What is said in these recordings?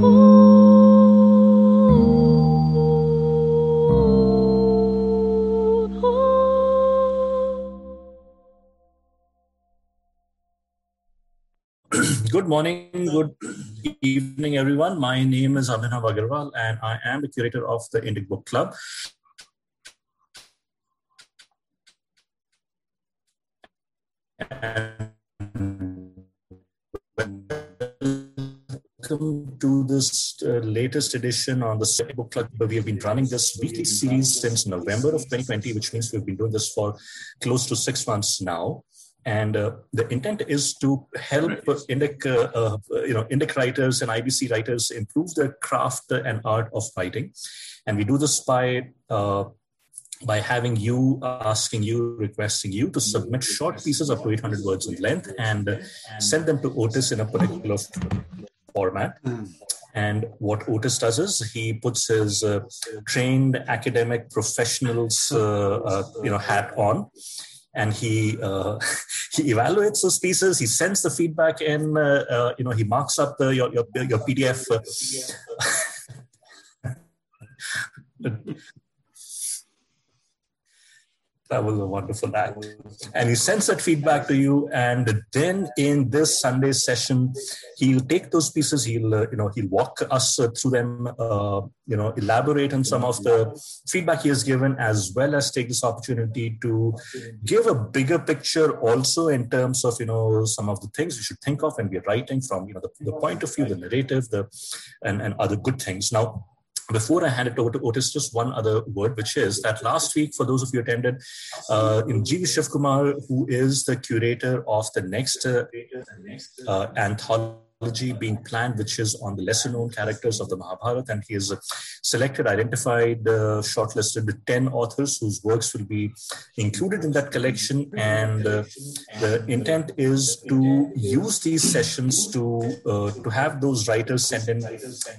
Good morning, good evening, everyone. My name is Abhinav Agarwal, and I am the curator of the Indic Book Club. Welcome to this uh, latest edition on the Book Club. We have been running this weekly series since November of 2020, which means we've been doing this for close to six months now and uh, the intent is to help Indic, uh, uh, you know, Indic writers and IBC writers improve their craft and art of writing. And we do this by uh, by having you asking you, requesting you to submit short pieces up to 800 words in length and send them to Otis in a particular format. And what Otis does is he puts his uh, trained academic professionals, uh, uh, you know, hat on, and he uh, he evaluates those pieces. He sends the feedback in. Uh, uh, you know, he marks up the, your your your PDF. that was a wonderful act. And he sends that feedback to you. And then in this Sunday session, he'll take those pieces. He'll, uh, you know, he'll walk us uh, through them, uh, you know, elaborate on some of the feedback he has given, as well as take this opportunity to give a bigger picture also in terms of, you know, some of the things we should think of when we're writing from, you know, the, the point of view, the narrative, the, and, and other good things. Now, before I hand it over to Otis, just one other word, which is that last week, for those of you attended, uh, G. Shivkumar, who is the curator of the next uh, uh, anthology being planned, which is on the lesser known characters of the Mahabharata. And he has selected, identified, uh, shortlisted 10 authors whose works will be included in that collection. And uh, the intent is to use these sessions to, uh, to have those writers send in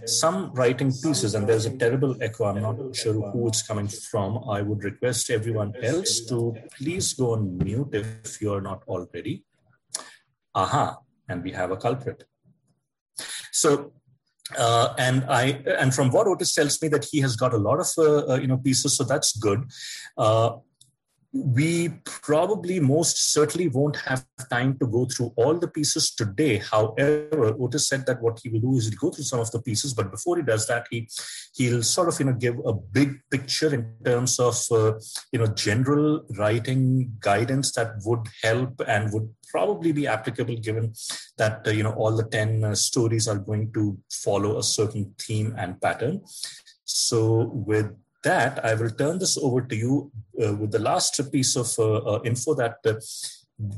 some writing pieces. And there's a terrible echo. I'm not sure who it's coming from. I would request everyone else to please go on mute if you're not already. Aha, and we have a culprit. So uh, and I and from what Otis tells me that he has got a lot of uh, uh, you know pieces, so that's good. We probably most certainly won't have time to go through all the pieces today. However, Otis said that what he will do is he'll go through some of the pieces, but before he does that, he he'll sort of you know give a big picture in terms of uh, you know general writing guidance that would help and would probably be applicable given that uh, you know all the 10 uh, stories are going to follow a certain theme and pattern so with that, I will turn this over to you uh, with the last piece of uh, uh, info that uh,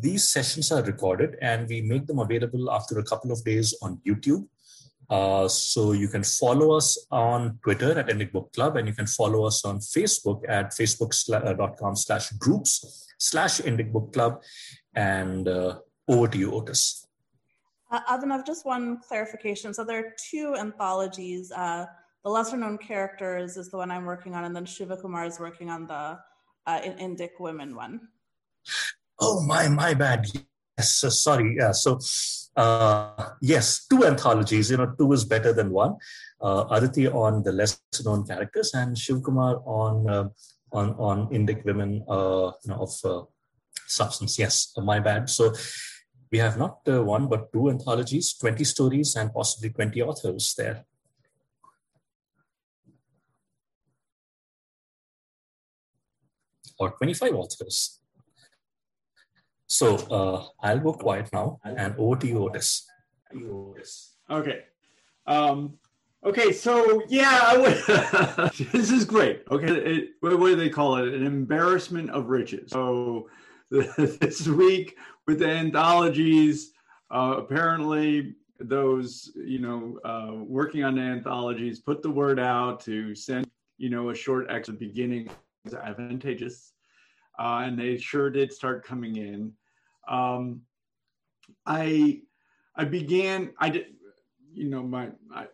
these sessions are recorded and we make them available after a couple of days on YouTube. Uh, so you can follow us on Twitter at Book Club and you can follow us on Facebook at facebook.com slash groups slash Indic Book Club. And uh, over to you, Otis. Uh, have just one clarification. So there are two anthologies uh, the lesser known characters is the one I'm working on, and then Shiva Kumar is working on the uh, Indic women one. Oh my, my bad. Yes, so sorry. Yeah, so uh, yes, two anthologies. You know, two is better than one. Uh, Aditi on the lesser known characters, and Shiv Kumar on uh, on on Indic women. Uh, you know, of uh, substance. Yes, my bad. So we have not uh, one but two anthologies, 20 stories, and possibly 20 authors there. Or 25 authors. So uh, I'll go quiet now and over to you, Otis. Okay. Um, okay, so yeah, would, this is great. Okay, it, what, what do they call it? An embarrassment of riches. So this week with the anthologies, uh, apparently those you know uh, working on the anthologies put the word out to send you know a short exit beginning advantageous, uh, and they sure did start coming in. Um, I I began I did you know my I,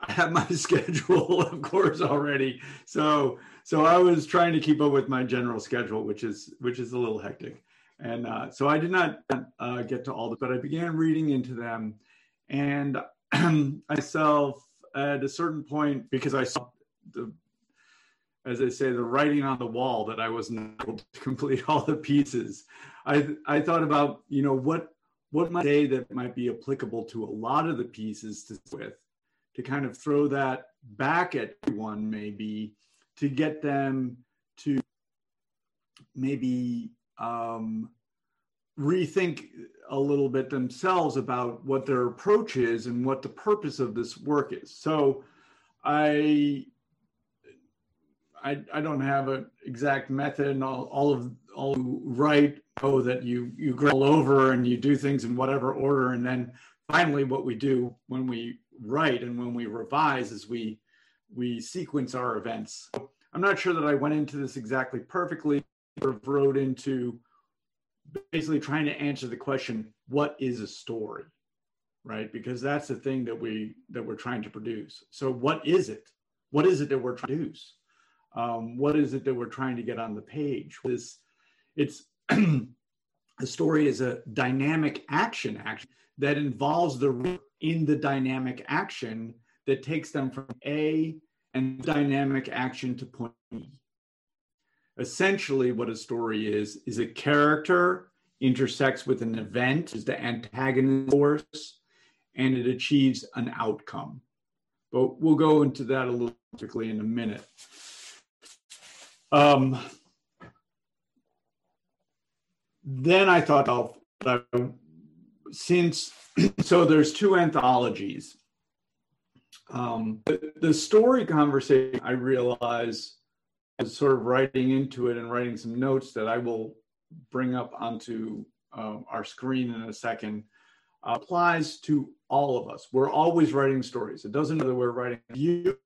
I have my schedule of course already. So so I was trying to keep up with my general schedule which is which is a little hectic. And uh, so I did not uh, get to all the but I began reading into them. And myself at a certain point, because I saw the, as I say, the writing on the wall that I wasn't able to complete all the pieces, I I thought about you know what what might say that might be applicable to a lot of the pieces to with to kind of throw that back at one maybe to get them to maybe um, rethink a little bit themselves about what their approach is and what the purpose of this work is. So I I, I don't have an exact method and all, all of all write oh that you you grill over and you do things in whatever order. And then finally what we do when we write and when we revise is we we sequence our events. I'm not sure that I went into this exactly perfectly wrote into basically trying to answer the question what is a story right? Because that's the thing that we that we're trying to produce. So what is it? What is it that we're trying to produce um, what is it that we're trying to get on the page? This it's the story is a dynamic action action that involves the in the dynamic action that takes them from a and dynamic action to point b. Essentially what a story is is a character intersects with an event is the antagonist force and it achieves an outcome. But we'll go into that a little quickly in a minute um, then i thought of uh, since so there's two anthologies um, the, the story conversation i realize is sort of writing into it and writing some notes that I will bring up onto uh, our screen in a second applies to all of us. We're always writing stories. It doesn't matter we're writing you.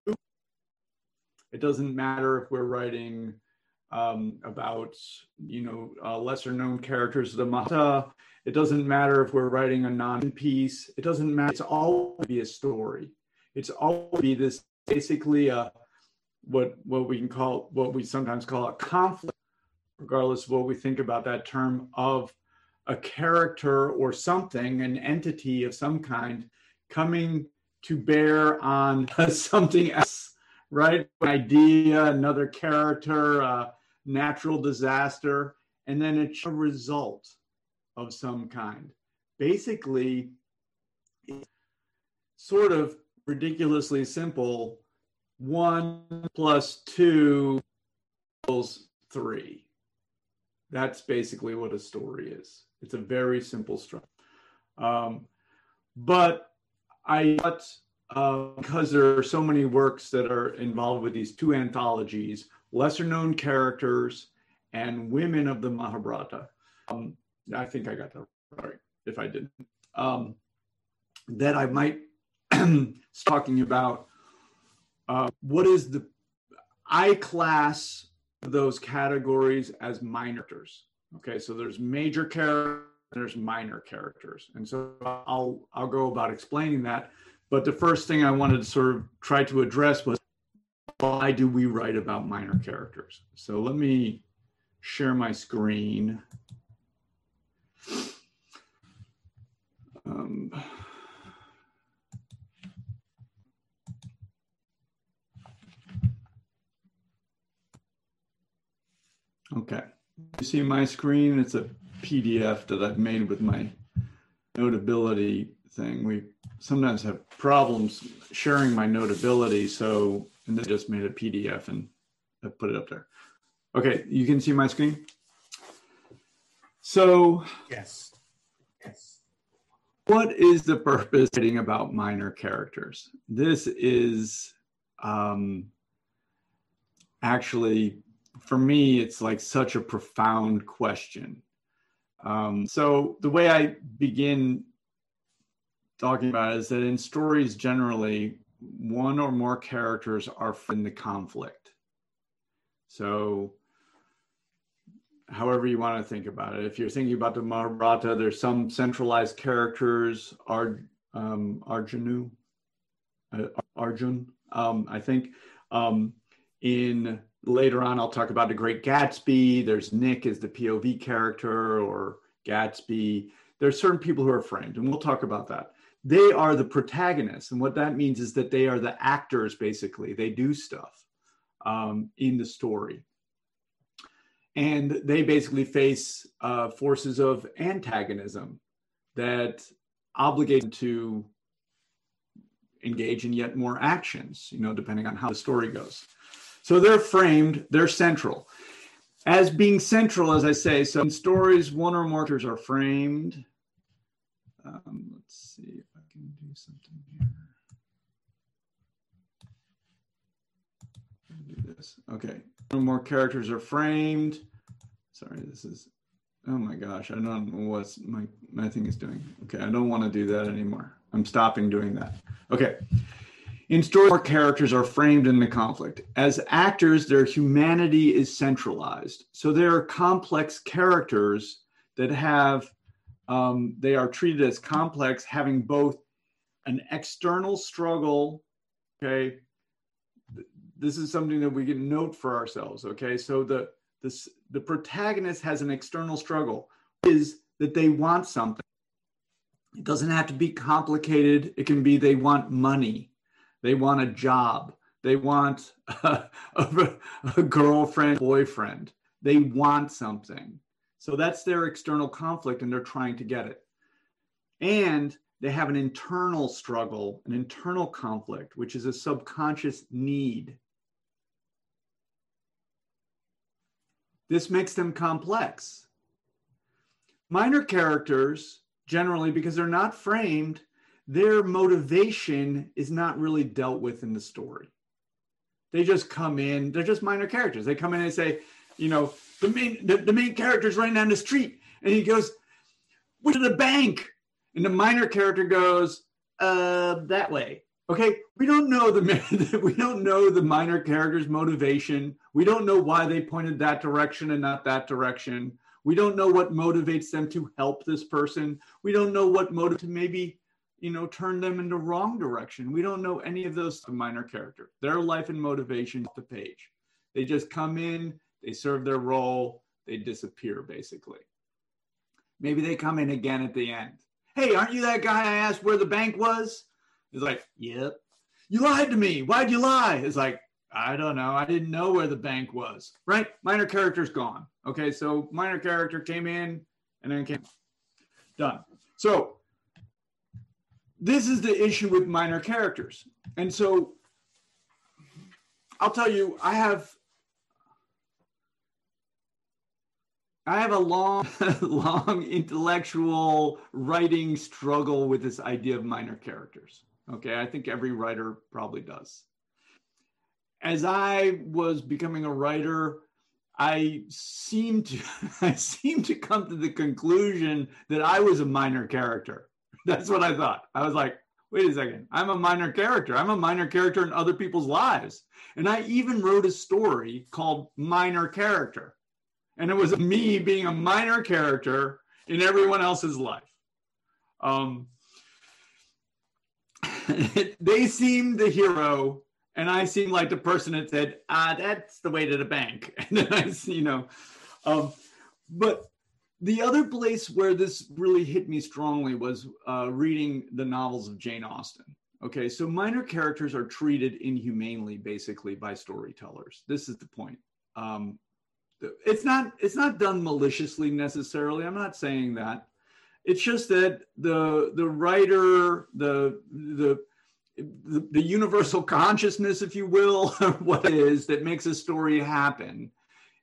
It doesn't matter if we're writing um, about you know uh, lesser known characters of the Mata. It doesn't matter if we're writing a non piece. It doesn't matter. It's always be a story. It's always be this basically a what what we can call what we sometimes call a conflict, regardless of what we think about that term of a character or something, an entity of some kind, coming to bear on something else, right? Idea, another character, a natural disaster, and then it's a result of some kind. Basically, sort of ridiculously simple one plus two equals three. That's basically what a story is. It's a very simple structure. Um, but I thought uh, because there are so many works that are involved with these two anthologies, lesser known characters and women of the Mahabharata. Um, I think I got that right. If I didn't, um, that I might talking about uh, what is the I class those categories as minor characters. Okay, so there's major characters, there's minor characters, and so I'll I'll go about explaining that. But the first thing I wanted to sort of try to address was why do we write about minor characters? So let me share my screen. Um, Okay. You see my screen? It's a PDF that I've made with my notability thing. We sometimes have problems sharing my notability, so and then just made a PDF and I put it up there. Okay, you can see my screen. So yes, yes. What is the purpose of writing about minor characters? This is um, actually for me, it's like such a profound question. Um, so the way I begin talking about is that in stories generally, one or more characters are in the conflict. So however you want to think about it. If you're thinking about the Mahabharata, there's some centralized characters, Ar, um, uh, Arjun, um, I think. Um, in later on, I'll talk about the Great Gatsby. There's Nick as the POV character or Gatsby. There's certain people who are framed, and we'll talk about that. They are the protagonists. And what that means is that they are the actors, basically. They do stuff um, in the story. And they basically face uh, forces of antagonism that obligate them to engage in yet more actions, you know, depending on how the story goes. So they're framed, they're central. As being central, as I say, so in stories, one or more characters are framed. Um, let's see something here. Do this. Okay. More characters are framed. Sorry, this is oh my gosh, I don't know what my, my thing is doing. Okay, I don't want to do that anymore. I'm stopping doing that. Okay. In story, characters are framed in the conflict. As actors, their humanity is centralized. So there are complex characters that have, um, they are treated as complex, having both an external struggle. Okay. This is something that we can note for ourselves. Okay. So the, this, the protagonist has an external struggle is that they want something. It doesn't have to be complicated. It can be they want money they want a job. They want a, a, a girlfriend, boyfriend. They want something. So that's their external conflict, and they're trying to get it. And they have an internal struggle, an internal conflict, which is a subconscious need. This makes them complex. Minor characters, generally, because they're not framed, their motivation is not really dealt with in the story. They just come in, they're just minor characters. They come in and say, you know, the main the, the main character's running down the street and he goes, Where's the bank? And the minor character goes, uh, that way. Okay, we don't know the we don't know the minor character's motivation. We don't know why they pointed that direction and not that direction. We don't know what motivates them to help this person. We don't know what motive to maybe you know, turn them in the wrong direction. We don't know any of those minor characters. Their life and motivation off the page. They just come in, they serve their role, they disappear basically. Maybe they come in again at the end. Hey, aren't you that guy I asked where the bank was? He's like, Yep. You lied to me. Why'd you lie? It's like, I don't know. I didn't know where the bank was. Right? Minor character's gone. Okay, so minor character came in and then came done. So this is the issue with minor characters. And so I'll tell you, I have I have a long, long intellectual writing struggle with this idea of minor characters. Okay, I think every writer probably does. As I was becoming a writer, I seemed to I seemed to come to the conclusion that I was a minor character. That's what I thought. I was like, wait a second. I'm a minor character. I'm a minor character in other people's lives. And I even wrote a story called Minor Character. And it was me being a minor character in everyone else's life. Um, they seemed the hero, and I seemed like the person that said, "Ah, that's the way to the bank." And then I, you know, um, but the other place where this really hit me strongly was uh, reading the novels of Jane Austen. Okay, so minor characters are treated inhumanely, basically, by storytellers. This is the point. Um, it's not it's not done maliciously necessarily. I'm not saying that. It's just that the the writer, the the the, the universal consciousness, if you will, what it is that makes a story happen,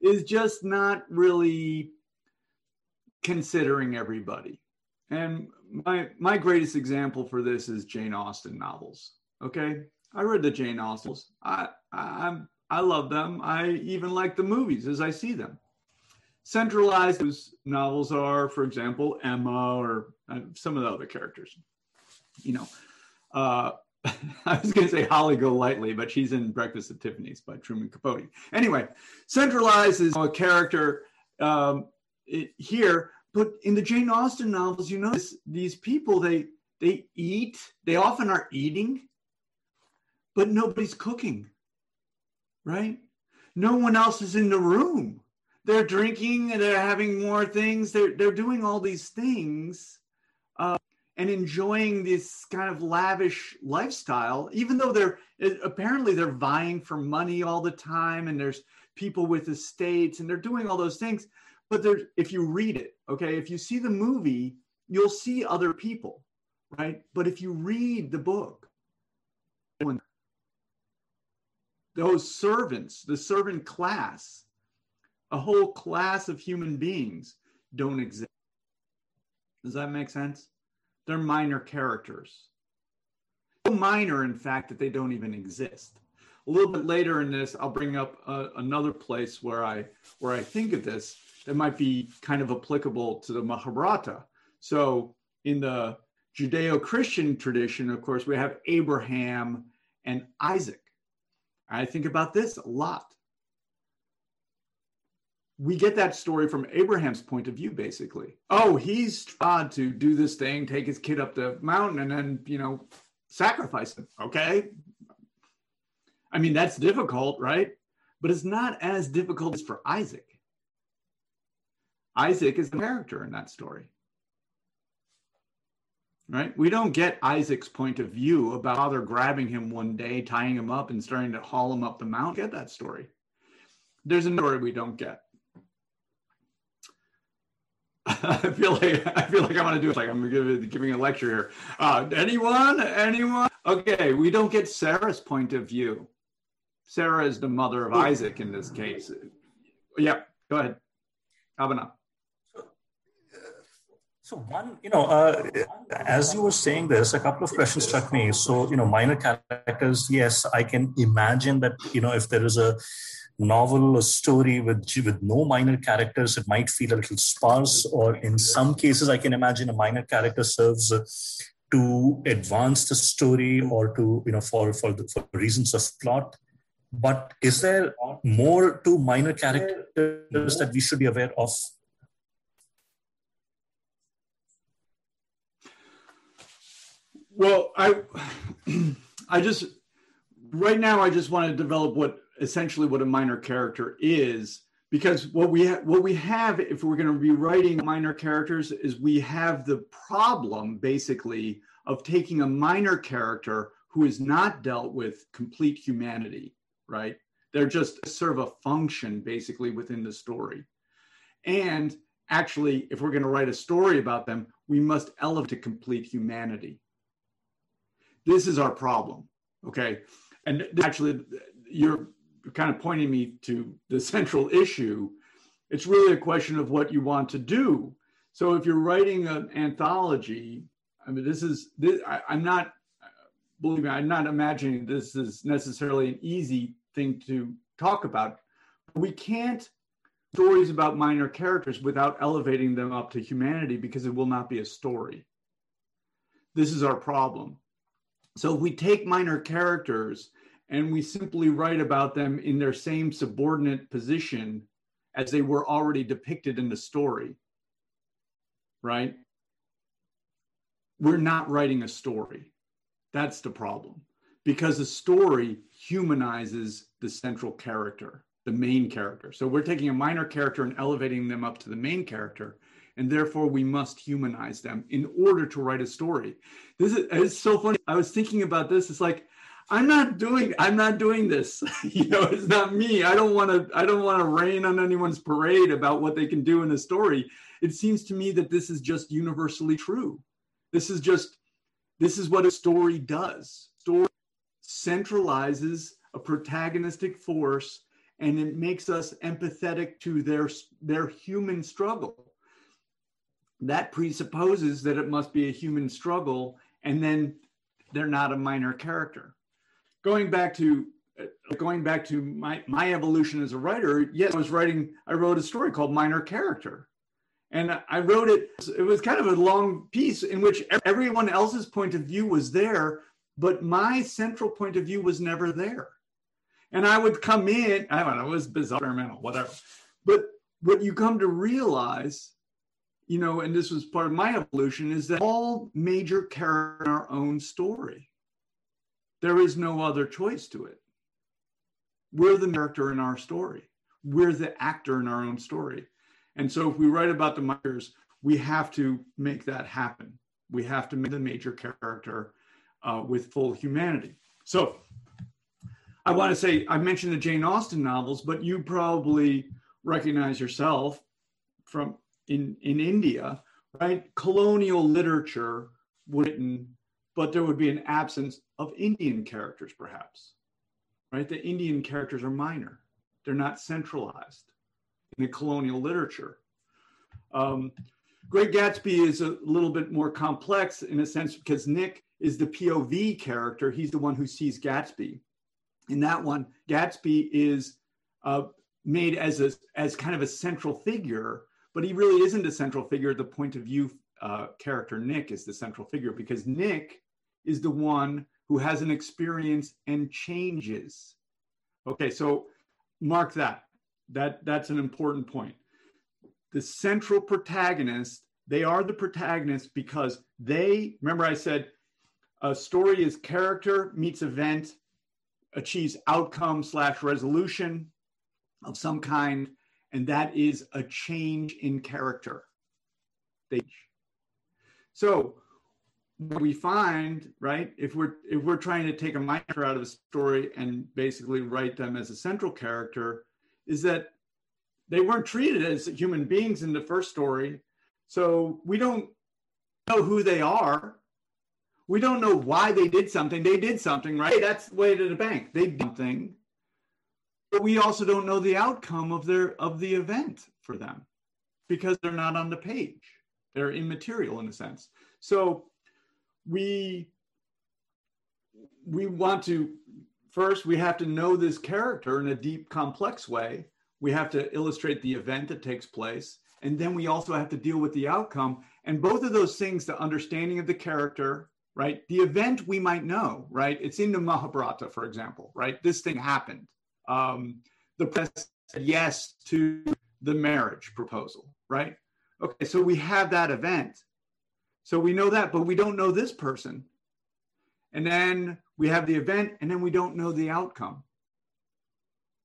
is just not really considering everybody. And my my greatest example for this is Jane Austen novels. Okay, I read the Jane Austens. I I I love them. I even like the movies as I see them. Centralized whose novels are, for example, Emma or uh, some of the other characters. You know, uh, I was going to say Holly Golightly, but she's in Breakfast at Tiffany's by Truman Capote. Anyway, centralized is a character um, it, here, but in the Jane Austen novels, you notice these people they they eat. They often are eating, but nobody's cooking. Right? No one else is in the room. They're drinking. They're having more things. They're they're doing all these things, uh, and enjoying this kind of lavish lifestyle, even though they're apparently they're vying for money all the time and there's people with estates and they're doing all those things. But there's if you read it, okay, if you see the movie, you'll see other people, right? But if you read the book, those servants, the servant class, a whole class of human beings don't exist. Does that make sense? They're minor characters. So minor, in fact, that they don't even exist. A little bit later in this, I'll bring up uh, another place where I where I think of this that might be kind of applicable to the Mahabharata. So in the Judeo-Christian tradition, of course, we have Abraham and Isaac. I think about this a lot. We get that story from Abraham's point of view, basically. Oh, he's tried to do this thing, take his kid up the mountain, and then, you know, sacrifice him. Okay. I mean, that's difficult, right? But it's not as difficult as for Isaac. Isaac is the character in that story right? We don't get Isaac's point of view about father grabbing him one day, tying him up, and starting to haul him up the mountain. Get that story. There's a story we don't get. I feel like I feel like I want to do it. Like I'm giving, giving a lecture here. Uh, anyone? Anyone? Okay, we don't get Sarah's point of view. Sarah is the mother of Isaac in this case. Yeah, go ahead. Abhinav. So one, you know, uh, as you were saying this, a couple of questions struck me. So, you know, minor characters, yes, I can imagine that, you know, if there is a novel or story with with no minor characters, it might feel a little sparse. Or in some cases, I can imagine a minor character serves to advance the story or to, you know, for for, the, for reasons of plot. But is there more to minor characters that we should be aware of Well, I I just right now I just want to develop what essentially what a minor character is because what we ha- what we have if we're going to be writing minor characters is we have the problem basically of taking a minor character who is not dealt with complete humanity, right? They're just serve a function basically within the story. And actually, if we're going to write a story about them, we must elevate to complete humanity. This is our problem. Okay. And actually, you're kind of pointing me to the central issue. It's really a question of what you want to do. So if you're writing an anthology, I mean, this is, this, I, I'm not, believe me, I'm not imagining this is necessarily an easy thing to talk about. We can't stories about minor characters without elevating them up to humanity because it will not be a story. This is our problem. So if we take minor characters and we simply write about them in their same subordinate position as they were already depicted in the story, right? We're not writing a story. That's the problem. Because a story humanizes the central character, the main character. So we're taking a minor character and elevating them up to the main character and therefore we must humanize them in order to write a story. This is it's so funny. I was thinking about this. It's like I'm not doing I'm not doing this. you know, it's not me. I don't want to I don't want to rain on anyone's parade about what they can do in a story. It seems to me that this is just universally true. This is just this is what a story does. Story centralizes a protagonistic force and it makes us empathetic to their their human struggle that presupposes that it must be a human struggle and then they're not a minor character. Going back to uh, going back to my my evolution as a writer yes i was writing i wrote a story called minor character. And i wrote it it was kind of a long piece in which everyone else's point of view was there but my central point of view was never there. And i would come in i don't know it was bizarre whatever. But what you come to realize you know, and this was part of my evolution, is that all major characters in our own story. There is no other choice to it. We're the character in our story. We're the actor in our own story. And so if we write about the minors, we have to make that happen. We have to make the major character uh, with full humanity. So I want to say, I mentioned the Jane Austen novels, but you probably recognize yourself from in, in India, right? Colonial literature written, but there would be an absence of Indian characters, perhaps, right? The Indian characters are minor, they're not centralized in the colonial literature. Um, Great Gatsby is a little bit more complex in a sense because Nick is the POV character. He's the one who sees Gatsby. In that one, Gatsby is uh, made as a as kind of a central figure, but he really isn't a central figure. The point of view uh, character Nick is the central figure because Nick is the one who has an experience and changes. Okay, so mark that. That that's an important point. The central protagonist, they are the protagonist because they remember I said a story is character meets event, achieves outcome slash resolution of some kind, and that is a change in character. So what we find, right, if we're if we're trying to take a minor out of a story and basically write them as a central character, is that they weren't treated as human beings in the first story. So we don't know who they are. We don't know why they did something. They did something, right? That's the way to the bank. They did something but we also don't know the outcome of their of the event for them because they're not on the page. They're immaterial in a sense. So we we want to first we have to know this character in a deep complex way. We have to illustrate the event that takes place and then we also have to deal with the outcome. And both of those things the understanding of the character right? The event we might know right? It's in the mahabharata for example right? This thing happened um, the press said yes to the marriage proposal, right? Okay, so we have that event. So we know that, but we don't know this person. And then we have the event, and then we don't know the outcome,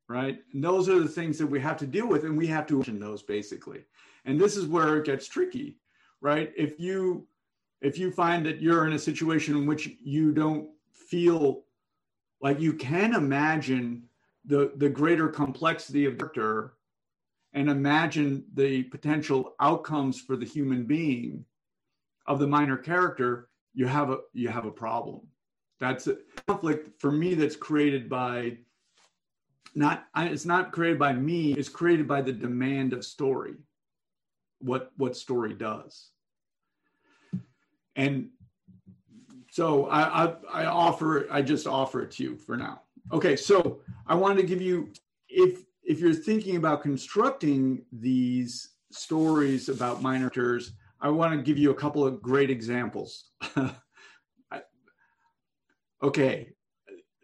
right? And those are the things that we have to deal with, and we have to imagine those basically. And this is where it gets tricky, right? If you if you find that you're in a situation in which you don't feel like you can imagine the, the greater complexity of character and imagine the potential outcomes for the human being of the minor character, you have a you have a problem. That's a conflict for me that's created by not it's not created by me, it's created by the demand of story. What what story does. And so I, I, I offer I just offer it to you for now. Okay, so I wanted to give you if if you're thinking about constructing these stories about minor I want to give you a couple of great examples. okay,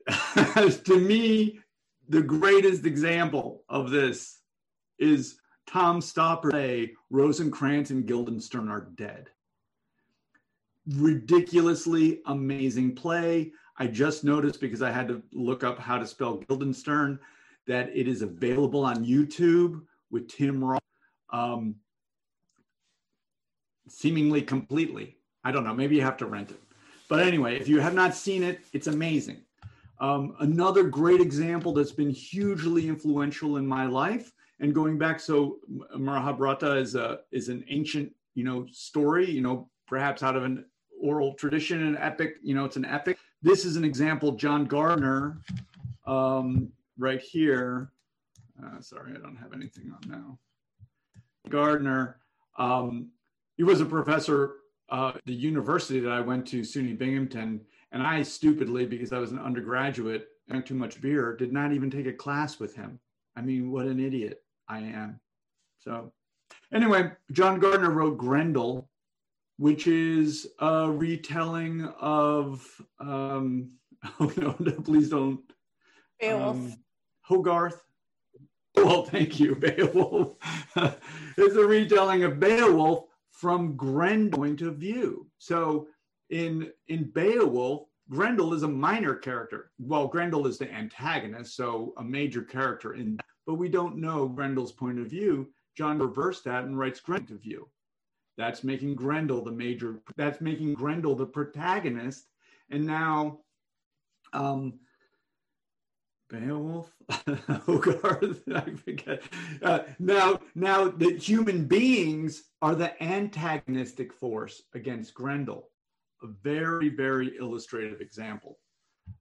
to me, the greatest example of this is Tom Stoppard say Rosencrantz and Guildenstern are dead. Ridiculously amazing play. I just noticed because I had to look up how to spell Guildenstern that it is available on YouTube with Tim Roth, um, seemingly completely. I don't know. Maybe you have to rent it. But anyway, if you have not seen it, it's amazing. Um, another great example that's been hugely influential in my life and going back. So Mahabharata is a is an ancient you know story. You know perhaps out of an oral tradition, an epic. You know it's an epic this is an example, John Gardner, um, right here. Uh, sorry, I don't have anything on now. Gardner, um, he was a professor uh, at the university that I went to, SUNY Binghamton, and I stupidly, because I was an undergraduate, drank too much beer, did not even take a class with him. I mean, what an idiot I am. So, anyway, John Gardner wrote Grendel, which is a retelling of um, oh no, no please don't Beowulf. Um, Hogarth. Well, thank you, Beowulf. it's a retelling of Beowulf from Grendel's point of view. So in in Beowulf, Grendel is a minor character. Well, Grendel is the antagonist, so a major character in but we don't know Grendel's point of view. John reversed that and writes Grendel's view. That's making Grendel the major, that's making Grendel the protagonist. And now, um, Beowulf, Hogarth, I forget. Uh, now, now the human beings are the antagonistic force against Grendel. A very, very illustrative example.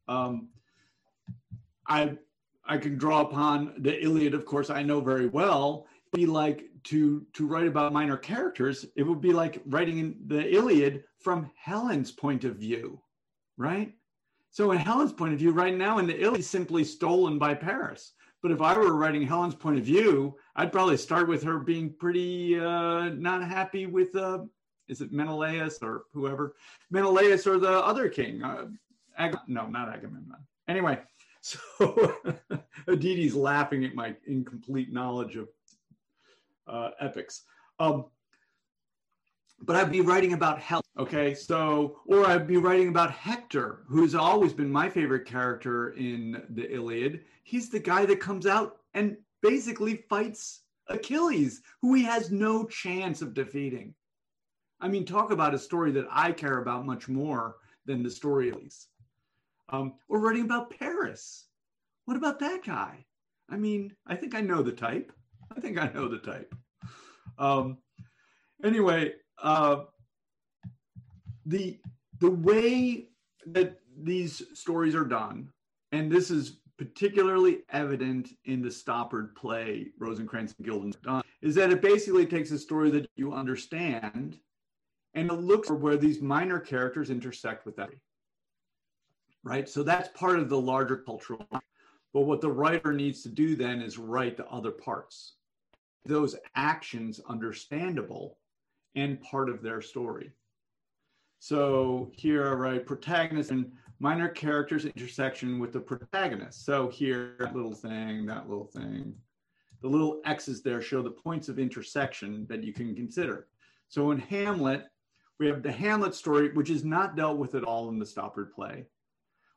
Um, I, I can draw upon the Iliad, of course, I know very well. Be like to to write about minor characters. It would be like writing in the Iliad from Helen's point of view, right? So, in Helen's point of view, right now in the Iliad, simply stolen by Paris. But if I were writing Helen's point of view, I'd probably start with her being pretty uh, not happy with, uh, is it Menelaus or whoever? Menelaus or the other king? Uh, Ag- no, not Agamemnon. Anyway, so Aditi's laughing at my incomplete knowledge of uh, epics. Um, but I'd be writing about Helen. Okay, so or I'd be writing about Hector, who's always been my favorite character in the Iliad. He's the guy that comes out and basically fights Achilles, who he has no chance of defeating. I mean, talk about a story that I care about much more than the story Achilles. Um, or writing about Paris. What about that guy? I mean, I think I know the type. I think I know the type. Um, anyway, uh, the the way that these stories are done, and this is particularly evident in the Stoppard play Rosencrantz and Guildenstern, is that it basically takes a story that you understand and it looks for where these minor characters intersect with that. Right? So that's part of the larger cultural. But what the writer needs to do then is write the other parts. Those actions understandable and part of their story. So here I write protagonist and minor characters intersection with the protagonist. So here, that little thing, that little thing. The little X's there show the points of intersection that you can consider. So in Hamlet, we have the Hamlet story, which is not dealt with at all in the Stoppard play.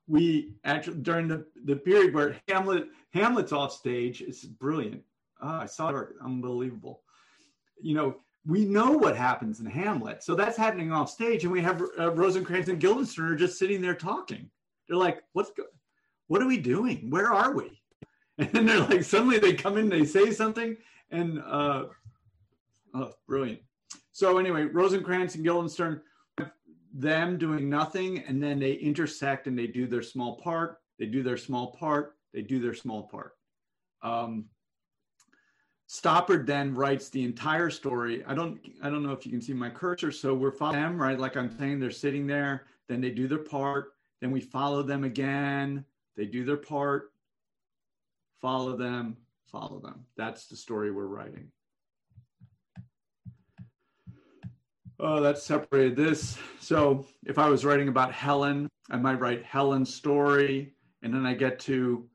We actually, during the, the period where Hamlet Hamlet's off stage, it's brilliant. Oh, I saw it, unbelievable. You know, we know what happens in Hamlet. So that's happening off stage, and we have uh, Rosencrantz and Guildenstern are just sitting there talking. They're like, "What's go- what are we doing? Where are we?" And then they're like, suddenly they come in, they say something, and uh, oh, brilliant. So anyway, Rosencrantz and Guildenstern, them doing nothing, and then they intersect and they do their small part. They do their small part. They do their small part. Um, Stoppard then writes the entire story. I don't I don't know if you can see my cursor. So we're following them, right? Like I'm saying, they're sitting there, then they do their part, then we follow them again, they do their part, follow them, follow them. That's the story we're writing. Oh, that's separated this. So if I was writing about Helen, I might write Helen's story, and then I get to,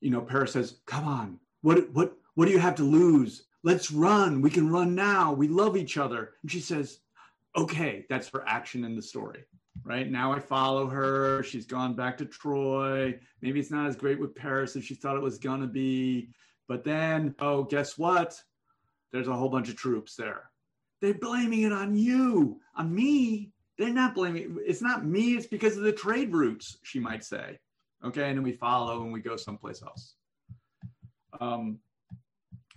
you know, Paris says, "Come on, what what what do you have to lose? Let's run. We can run now. We love each other. And she says, Okay, that's her action in the story. Right now, I follow her. She's gone back to Troy. Maybe it's not as great with Paris as she thought it was going to be. But then, oh, guess what? There's a whole bunch of troops there. They're blaming it on you, on me. They're not blaming it's not me, it's because of the trade routes, she might say. Okay, and then we follow and we go someplace else. Um,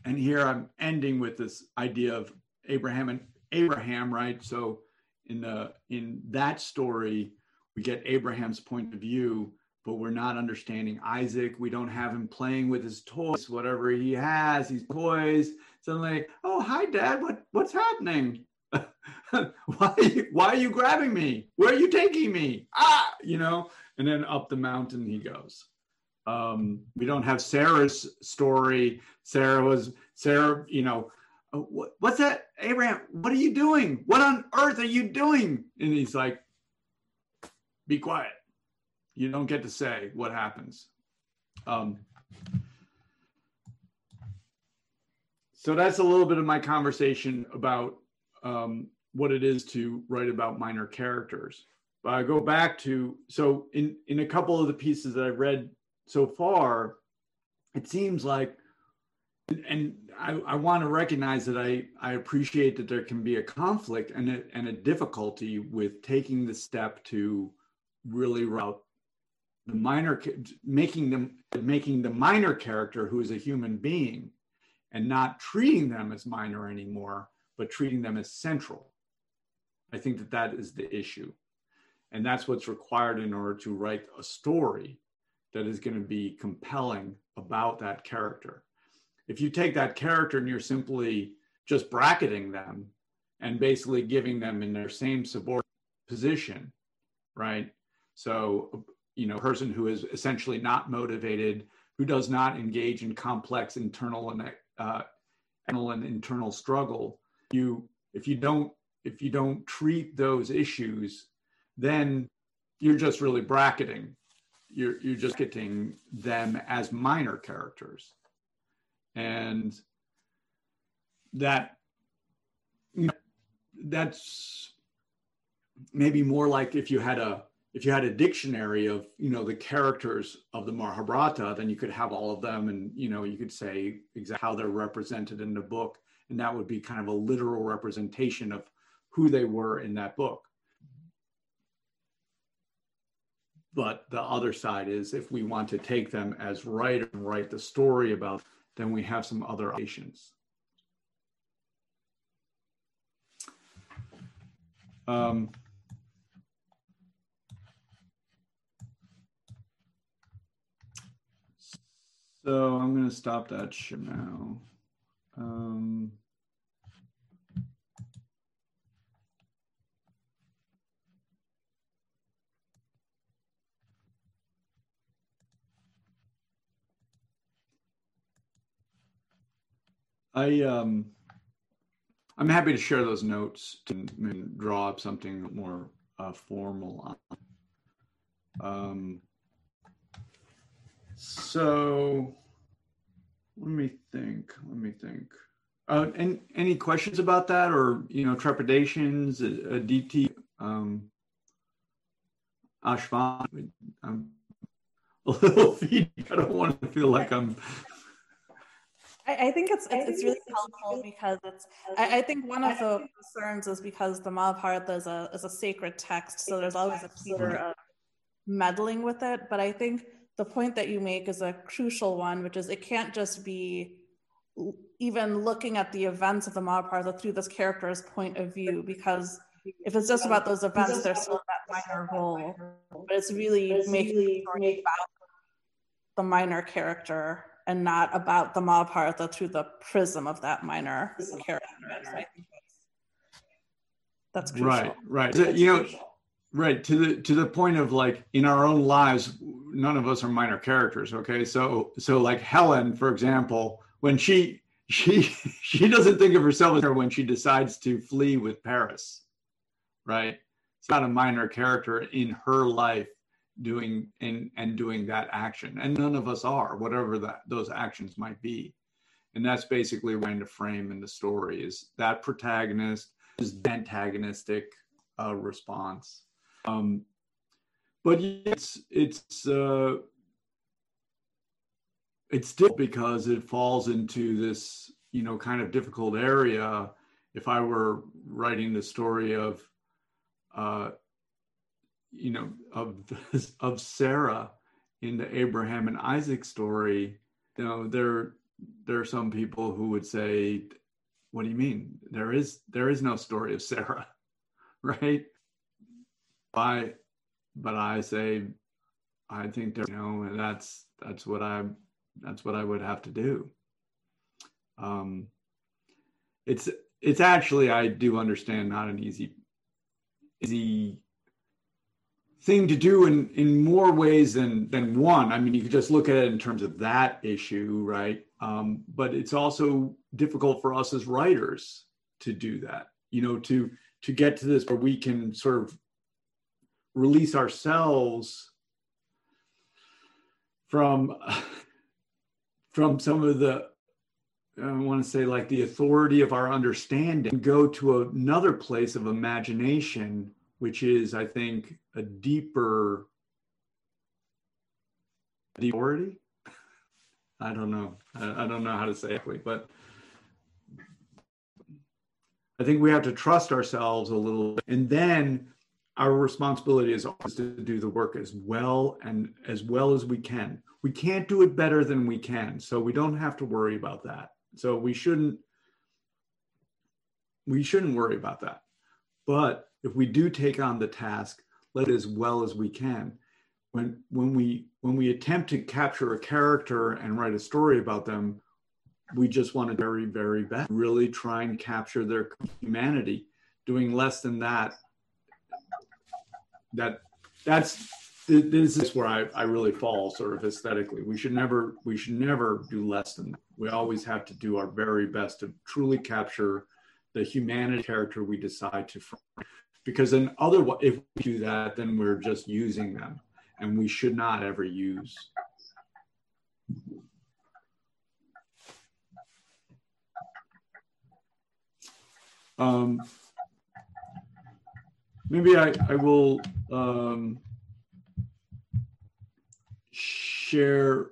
and here I'm ending with this idea of Abraham and Abraham, right? So in the in that story, we get Abraham's point of view, but we're not understanding Isaac. We don't have him playing with his toys, whatever he has, these toys. Suddenly, oh hi, Dad, what what's happening? why why are you grabbing me? Where are you taking me? Ah, you know. And then up the mountain he goes. Um, we don't have Sarah's story. Sarah was Sarah, you know, uh, what, what's that, Abraham? What are you doing? What on earth are you doing? And he's like, be quiet. You don't get to say what happens. Um, so that's a little bit of my conversation about um, what it is to write about minor characters. But I go back to so in in a couple of the pieces that I've read so far, it seems like and I, I want to recognize that I, I appreciate that there can be a conflict and a, and a difficulty with taking the step to really route the minor making them making the minor character who is a human being and not treating them as minor anymore but treating them as central. I think that that is the issue. And that's what's required in order to write a story that is going to be compelling about that character if you take that character and you're simply just bracketing them and basically giving them in their same subordinate position right so you know, person who is essentially not motivated, who does not engage in complex internal and uh, and internal struggle. You, if you don't, if you don't treat those issues, then you're just really bracketing. You're you're just getting them as minor characters, and that that's maybe more like if you had a if you had a dictionary of you know the characters of the Mahabharata, then you could have all of them, and you know you could say exactly how they're represented in the book, and that would be kind of a literal representation of who they were in that book. But the other side is if we want to take them as right and write the story about, then we have some other options. Um, So I'm going to stop that now. Um, I um, I'm happy to share those notes to draw up something more uh, formal. Um, so let me think. Let me think. Uh, and any questions about that, or you know, trepidations, A DT, um, Ashvan? I'm a little feedback. I don't want to feel like I'm. I, I think it's it's, it's really helpful because it's. I, I, think one of the concerns is because the Mahabharata is a is a sacred text, so there's always a fear of meddling with it. But I think the point that you make is a crucial one, which is it can't just be even looking at the events of the Mahabharata through this character's point of view, because if it's just about those events, there's still that minor role. But it's really making about the minor character and not about the Mahabharata through the prism of that minor character. that's crucial. Right, right. You know, right to the to the point of like in our own lives none of us are minor characters okay so so like helen for example when she she she doesn't think of herself as her when she decides to flee with paris right it's not a minor character in her life doing and and doing that action. And none of us are whatever that those actions might be. And that's basically when to frame in the story is that protagonist is antagonistic uh, response. Um, but it's it's uh, it's still because it falls into this you know kind of difficult area. If I were writing the story of uh, you know of of Sarah in the Abraham and Isaac story, you know there there are some people who would say, "What do you mean? There is there is no story of Sarah, right?" I, but I say, I think there, you know, that's that's what I that's what I would have to do. Um, it's it's actually I do understand not an easy easy thing to do in in more ways than than one. I mean, you could just look at it in terms of that issue, right? Um, but it's also difficult for us as writers to do that. You know, to to get to this where we can sort of release ourselves from from some of the I want to say like the authority of our understanding go to another place of imagination which is I think a deeper authority I don't know. I, I don't know how to say it, but I think we have to trust ourselves a little, and then our responsibility is always to do the work as well and as well as we can. We can't do it better than we can, so we don't have to worry about that. So we shouldn't we shouldn't worry about that. But if we do take on the task, let it as well as we can. When when we when we attempt to capture a character and write a story about them, we just want to very very best really try and capture their humanity. Doing less than that that that's this is where I, I really fall sort of aesthetically. We should never we should never do less than we always have to do our very best to truly capture the humanity character we decide to frame. Because then other if we do that, then we're just using them. And we should not ever use. Um, maybe I, I will um, share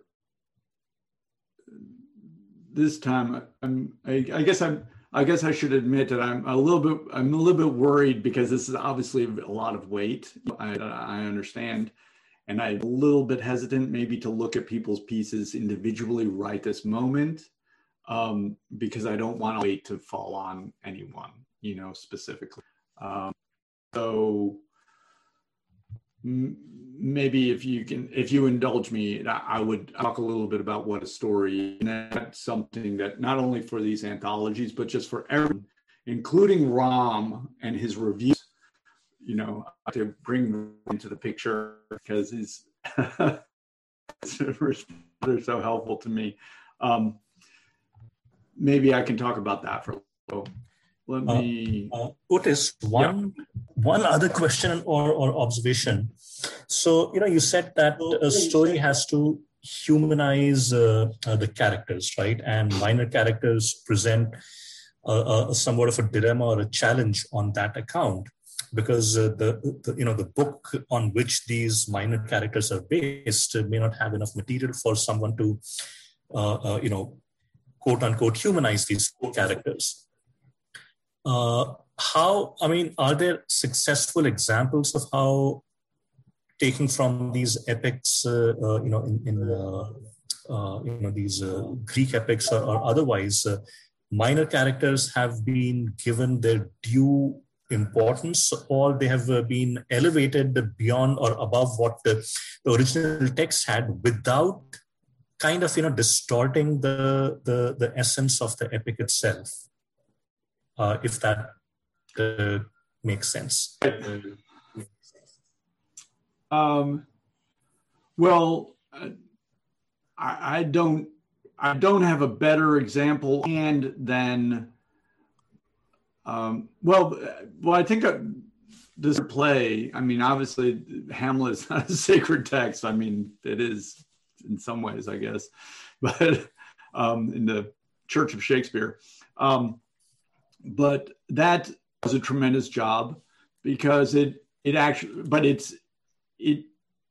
this time. I'm, I, I guess I'm, I guess I should admit that I'm a little bit, I'm a little bit worried because this is obviously a lot of weight. I, I understand. And I'm a little bit hesitant maybe to look at people's pieces individually right this moment um, because I don't want to wait to fall on anyone, you know, specifically. Um, so maybe if you can if you indulge me i would talk a little bit about what a story and that's something that not only for these anthologies but just for everyone including ram and his reviews you know to bring into the picture because he's they're so helpful to me. Um, maybe i can talk about that for a little let uh, me. Uh, uh, Otis, one yeah. one other question or, or observation. So you know, you said that a story has to humanize uh, uh, the characters, right? And minor characters present somewhat of a dilemma or a challenge on that account, because uh, the, the, you know the book on which these minor characters are based may not have enough material for someone to you know quote unquote humanize these characters uh, how, I mean, are there successful examples of how taking from these epics, uh, uh, you know, in, in uh, you know these uh, Greek epics or, or otherwise, minor characters have been given their due importance or they have been elevated beyond or above what the, the original text had without kind of you know distorting the the, the essence of the epic itself uh, if that uh, makes sense. Um, well, uh, I, I, don't. I don't have a better example and than. Um, well, well, I think uh, this play. I mean, obviously, Hamlet is not a sacred text. I mean, it is in some ways, I guess, but um, in the Church of Shakespeare. Um, but that was a tremendous job because it it actually but it's it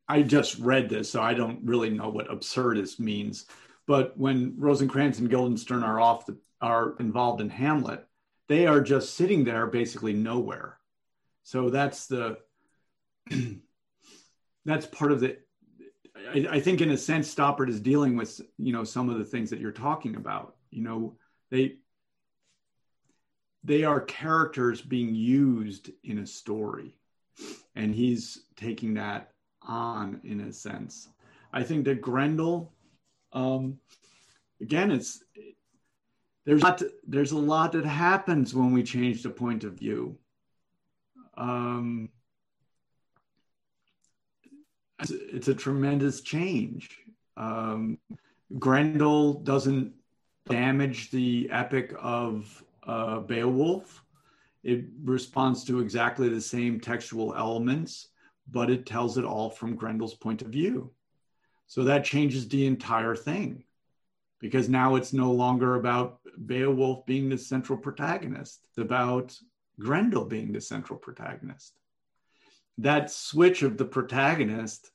i just read this so i don't really know what absurdist means. But when rosencrantz and guildenstern are off the, are involved in hamlet they are just sitting there basically nowhere. So that's the that's part of the I, I think in a sense stoppard is dealing with you know some of the things that you're talking about. You know they they are characters being used in a story. And he's taking that on in a sense. I think that grendel um, again it's there's a lot, there's a lot that happens when we change the point of view. Um, it's, it's, a tremendous change. Um, grendel doesn't damage the epic of uh, Beowulf. It responds to exactly the same textual elements, but it tells it all from Grendel's point of view. So that changes the entire thing because now it's no longer about Beowulf being the central protagonist, it's about Grendel being the central protagonist. That switch of the protagonist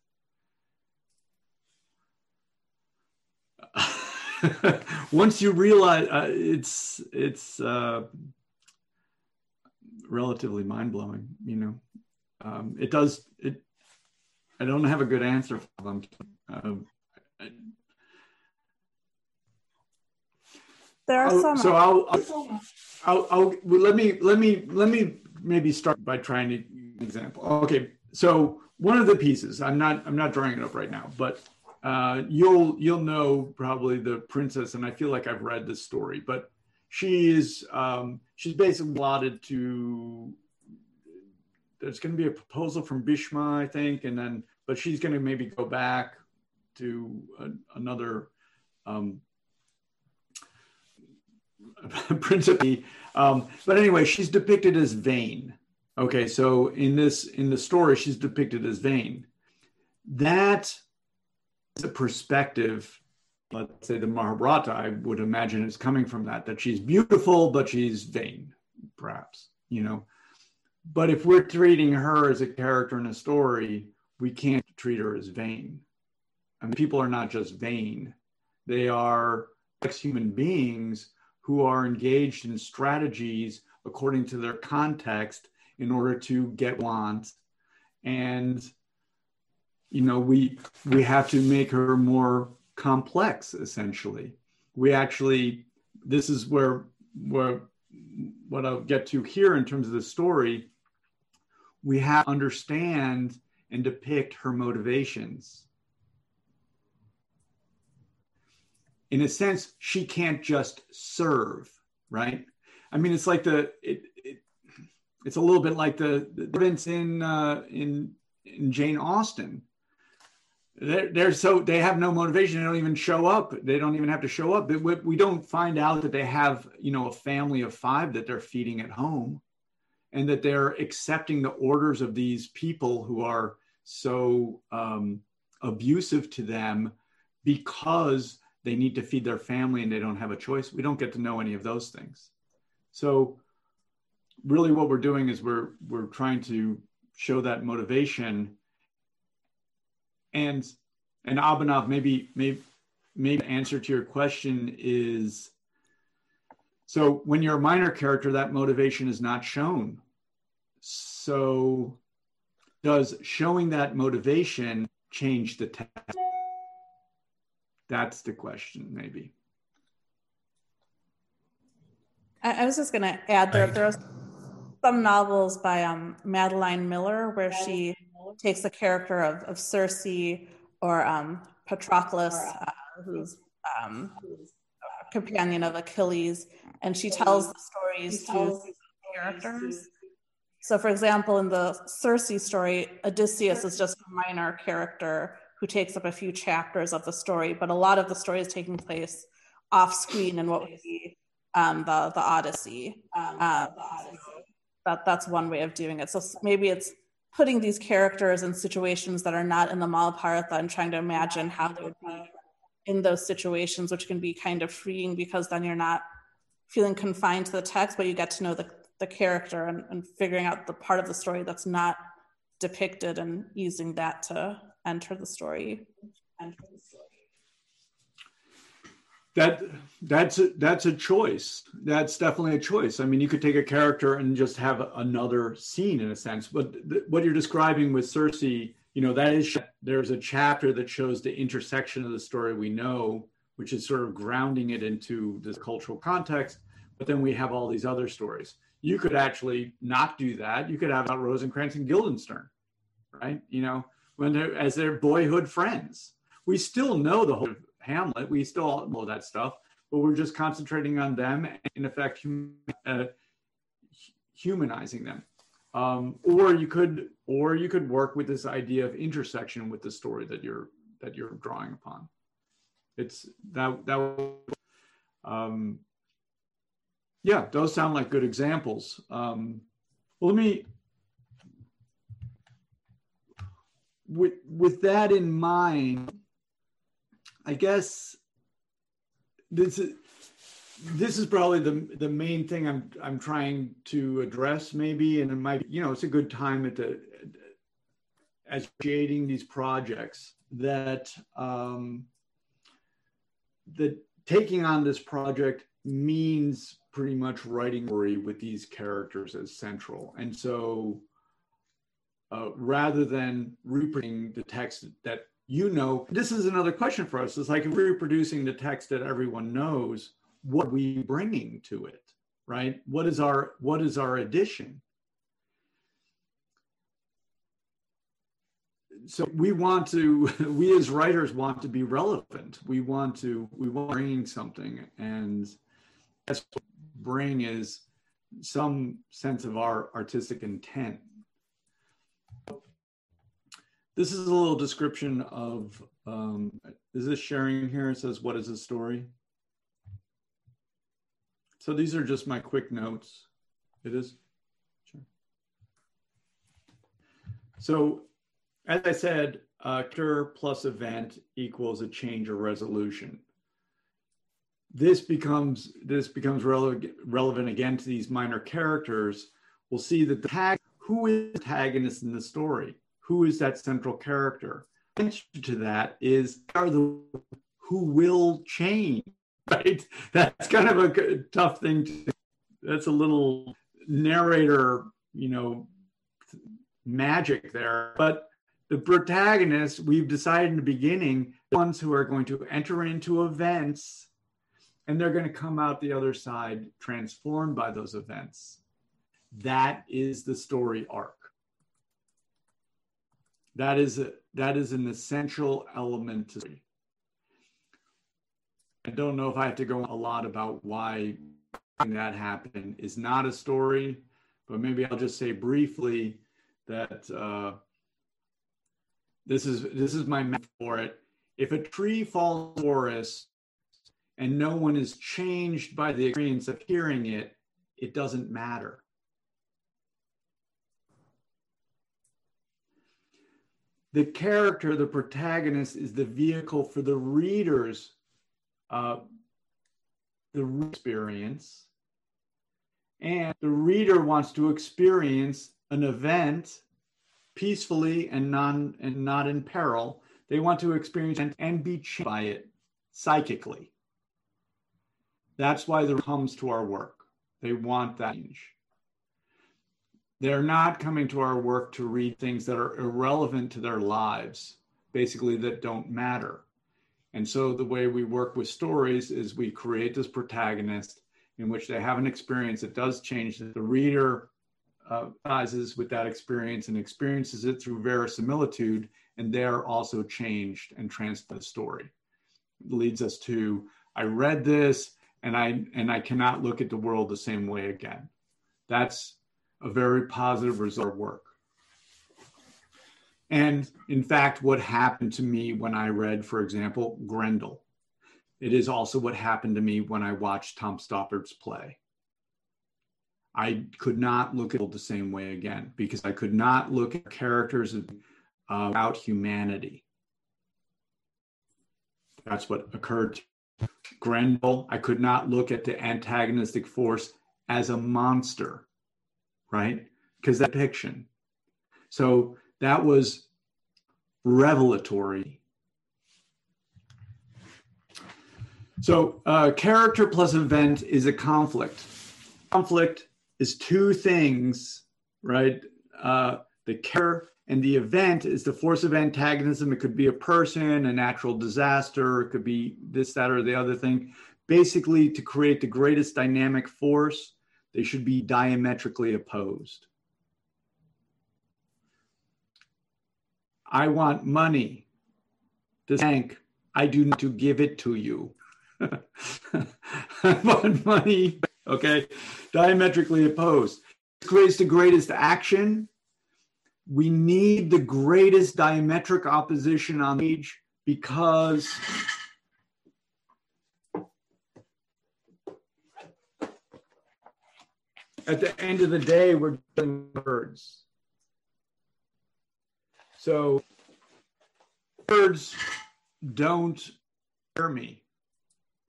once you realize uh, it's it's uh, relatively mind blowing. You know, um, it does it. I don't have a good answer for them. Uh, there are oh, some. So I'll, I'll, I'll, I'll well, let me let me let me maybe start by trying to example. Okay, so one of the pieces I'm not I'm not drawing it up right now, but uh, you'll you'll know probably the princess, and I feel like I've read this story, but she is um, she's basically allotted to. There's going to be a proposal from Bhishma, I think, and then but she's going to maybe go back to a, another um, principally. Um, but anyway, she's depicted as vain. Okay, so in this in the story, she's depicted as vain. That a perspective. Let's say the Mahabharata, I would imagine is coming from that. That she's beautiful, but she's vain, perhaps. You know, but if we're treating her as a character in a story, we can't treat her as vain. I mean, people are not just vain; they are ex human beings who are engaged in strategies according to their context in order to get wants and you know we we have to make her more complex essentially. We actually this is where where what i'll get to here in terms of the story. We have to understand and depict her motivations. In a sense she can't just serve right? I mean it's like the it, it it's a little bit like the the in uh, in in Jane Austen. They're, they're so they have no motivation. They don't even show up. They don't even have to show up. We, don't find out that they have you know a family of five that they're feeding at home, and that they're accepting the orders of these people who are so um, abusive to them because they need to feed their family and they don't have a choice. We don't get to know any of those things. So really what we're doing is we're we're trying to show that motivation and and Abhinav maybe maybe maybe the answer to your question is so when you're a minor character that motivation is not shown. So does showing that motivation change the text that's the question maybe. I, I was just going to add there, there are some novels by um, Madeline Miller where she takes the character of, of Circe or um, Patroclus, uh, who's um, a companion of Achilles, and she tells the stories to characters. So, for example, in the Circe story, Odysseus is just a minor character who takes up a few chapters of the story, but a lot of the story is taking place off screen in what would be um, the the Odyssey. Um, that that's one way of doing it. So maybe it's putting these characters in situations that are not in the Mahabharata and trying to imagine how they would be in those situations, which can be kind of freeing because then you're not feeling confined to the text, but you get to know the, the character and, and figuring out the part of the story that's not depicted and using that to enter the story. Enter the story that that's a, that's a choice. That's definitely a choice. I mean, you could take a character and just have another scene in a sense. But th- what you're describing with Circe you know, that is there's a chapter that shows the intersection of the story we know, which is sort of grounding it into this cultural context. But then we have all these other stories. You could actually not do that. You could have about Rosencrantz and Guildenstern, right? You know, when they're as their boyhood friends. We still know the whole Hamlet. We still all know that stuff, but we're just concentrating on them and in effect hum, uh, humanizing them. Um, or you could, or you could work with this idea of intersection with the story that you're that you're drawing upon. It's that that. Um, yeah, those sound like good examples. Um, well, let me with with that in mind I guess this is this is probably the the main thing I'm I'm trying to address maybe, and it might be, you know it's a good time at the as creating these projects that um, that taking on this project means pretty much writing story with these characters as central. And so uh, rather than reproducing the text that you know, this is another question for us. It's like if we're reproducing the text that everyone knows, what are we bringing to it, right? What is our what is our addition? so we want to we as writers want to be relevant we want to we want to bring something and that's what bring is some sense of our artistic intent this is a little description of um, is this sharing here it says what is the story so these are just my quick notes it is sure so as I said, actor plus event equals a change or resolution. This becomes this becomes relevant relevant again to these minor characters. We'll see that the tag who is the antagonist in the story? Who is that central character? The Answer to that is are the who will change, right? That's kind of a tough thing. To, that's a little narrator, you know, magic there, but the protagonists, we've decided in the beginning, the ones who are going to enter into events and they're going to come out the other side transformed by those events. That is the story arc. That is a, that is an essential element to. I don't know if I have to go a lot about why that happened is not a story, but maybe I'll just say briefly that uh, this is this is my map for it. If a tree falls in the forest and no one is changed by the experience of hearing it, it doesn't matter. The character, the protagonist, is the vehicle for the reader's uh, the experience, and the reader wants to experience an event peacefully and non and not in peril. They want to experience and, and be changed by it psychically. That's why there comes to our work. They want that change. They're not coming to our work to read things that are irrelevant to their lives, basically that don't matter. And so the way we work with stories is we create this protagonist in which they have an experience that does change the reader uh, with that experience and experiences it through verisimilitude, and they're also changed and transformed the story. It leads us to I read this and I and I cannot look at the world the same way again. That's a very positive result of work. And in fact, what happened to me when I read, for example, Grendel. It is also what happened to me when I watched Tom Stoppard's play. I could not look at it the same way again because I could not look at characters uh, about humanity. That's what occurred. To Grendel, I could not look at the antagonistic force as a monster, right? Because that depiction. So that was revelatory. So, uh, character plus event is a conflict. Conflict is two things, right? Uh, the care and the event is the force of antagonism. It could be a person, a natural disaster, it could be this, that, or the other thing. Basically, to create the greatest dynamic force, they should be diametrically opposed. I want money. The bank, I do not to give it to you. I want money okay? Diametrically opposed. This creates the greatest action. We need the greatest diametric opposition on the page because at the end of the day, we're dealing words. So words don't hear me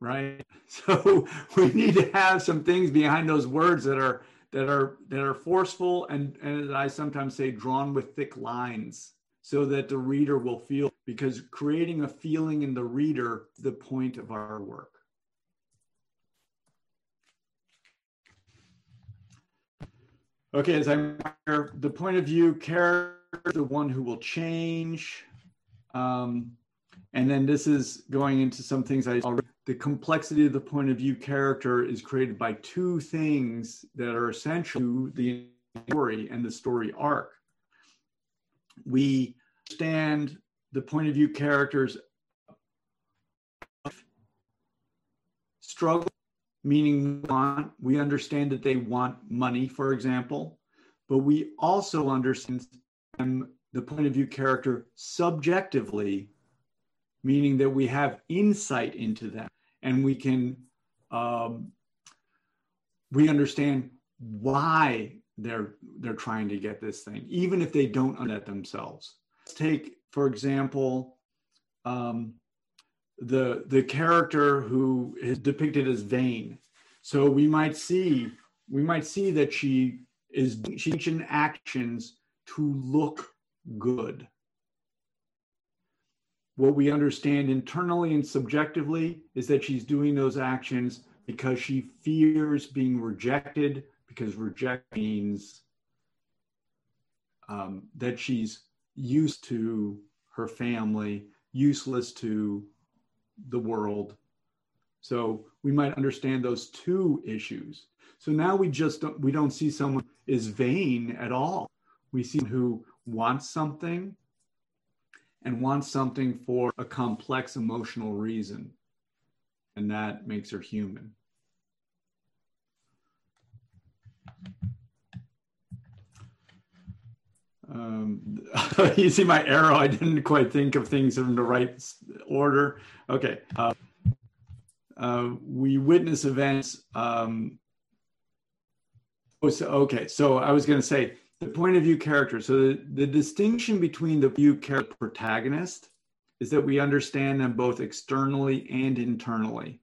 right? So we need to have some things behind those words that are that are that are forceful and, and I sometimes say, drawn with thick lines, so that the reader will feel because creating a feeling in the reader the point of our work. Okay, as I'm the point of view character, the one who will change. Um, and then this is going into some things I already, the complexity of the point of view character is created by two things that are essential to the story and the story arc. We understand the point of view characters struggle meaning want we understand that they want money for example but we also understand the point of view character subjectively meaning that we have insight into them and we can um, we understand why they're they're trying to get this thing even if they don't understand themselves. Take for example um, the the character who is depicted as vain. So we might see we might see that she is taking actions to look good. What we understand internally and subjectively is that she's doing those actions because she fears being rejected, because reject means um, that she's used to her family, useless to the world. So we might understand those two issues. So now we just don't, we don't see someone is vain at all. We see who wants something and wants something for a complex emotional reason. And that makes her human. Um, you see my arrow. I didn't quite think of things in the right order. Okay. Uh, uh, we witness events. Um, oh, so, okay. So I was going to say the point of view character. So the, the distinction between the view character protagonist is that we understand them both externally and internally.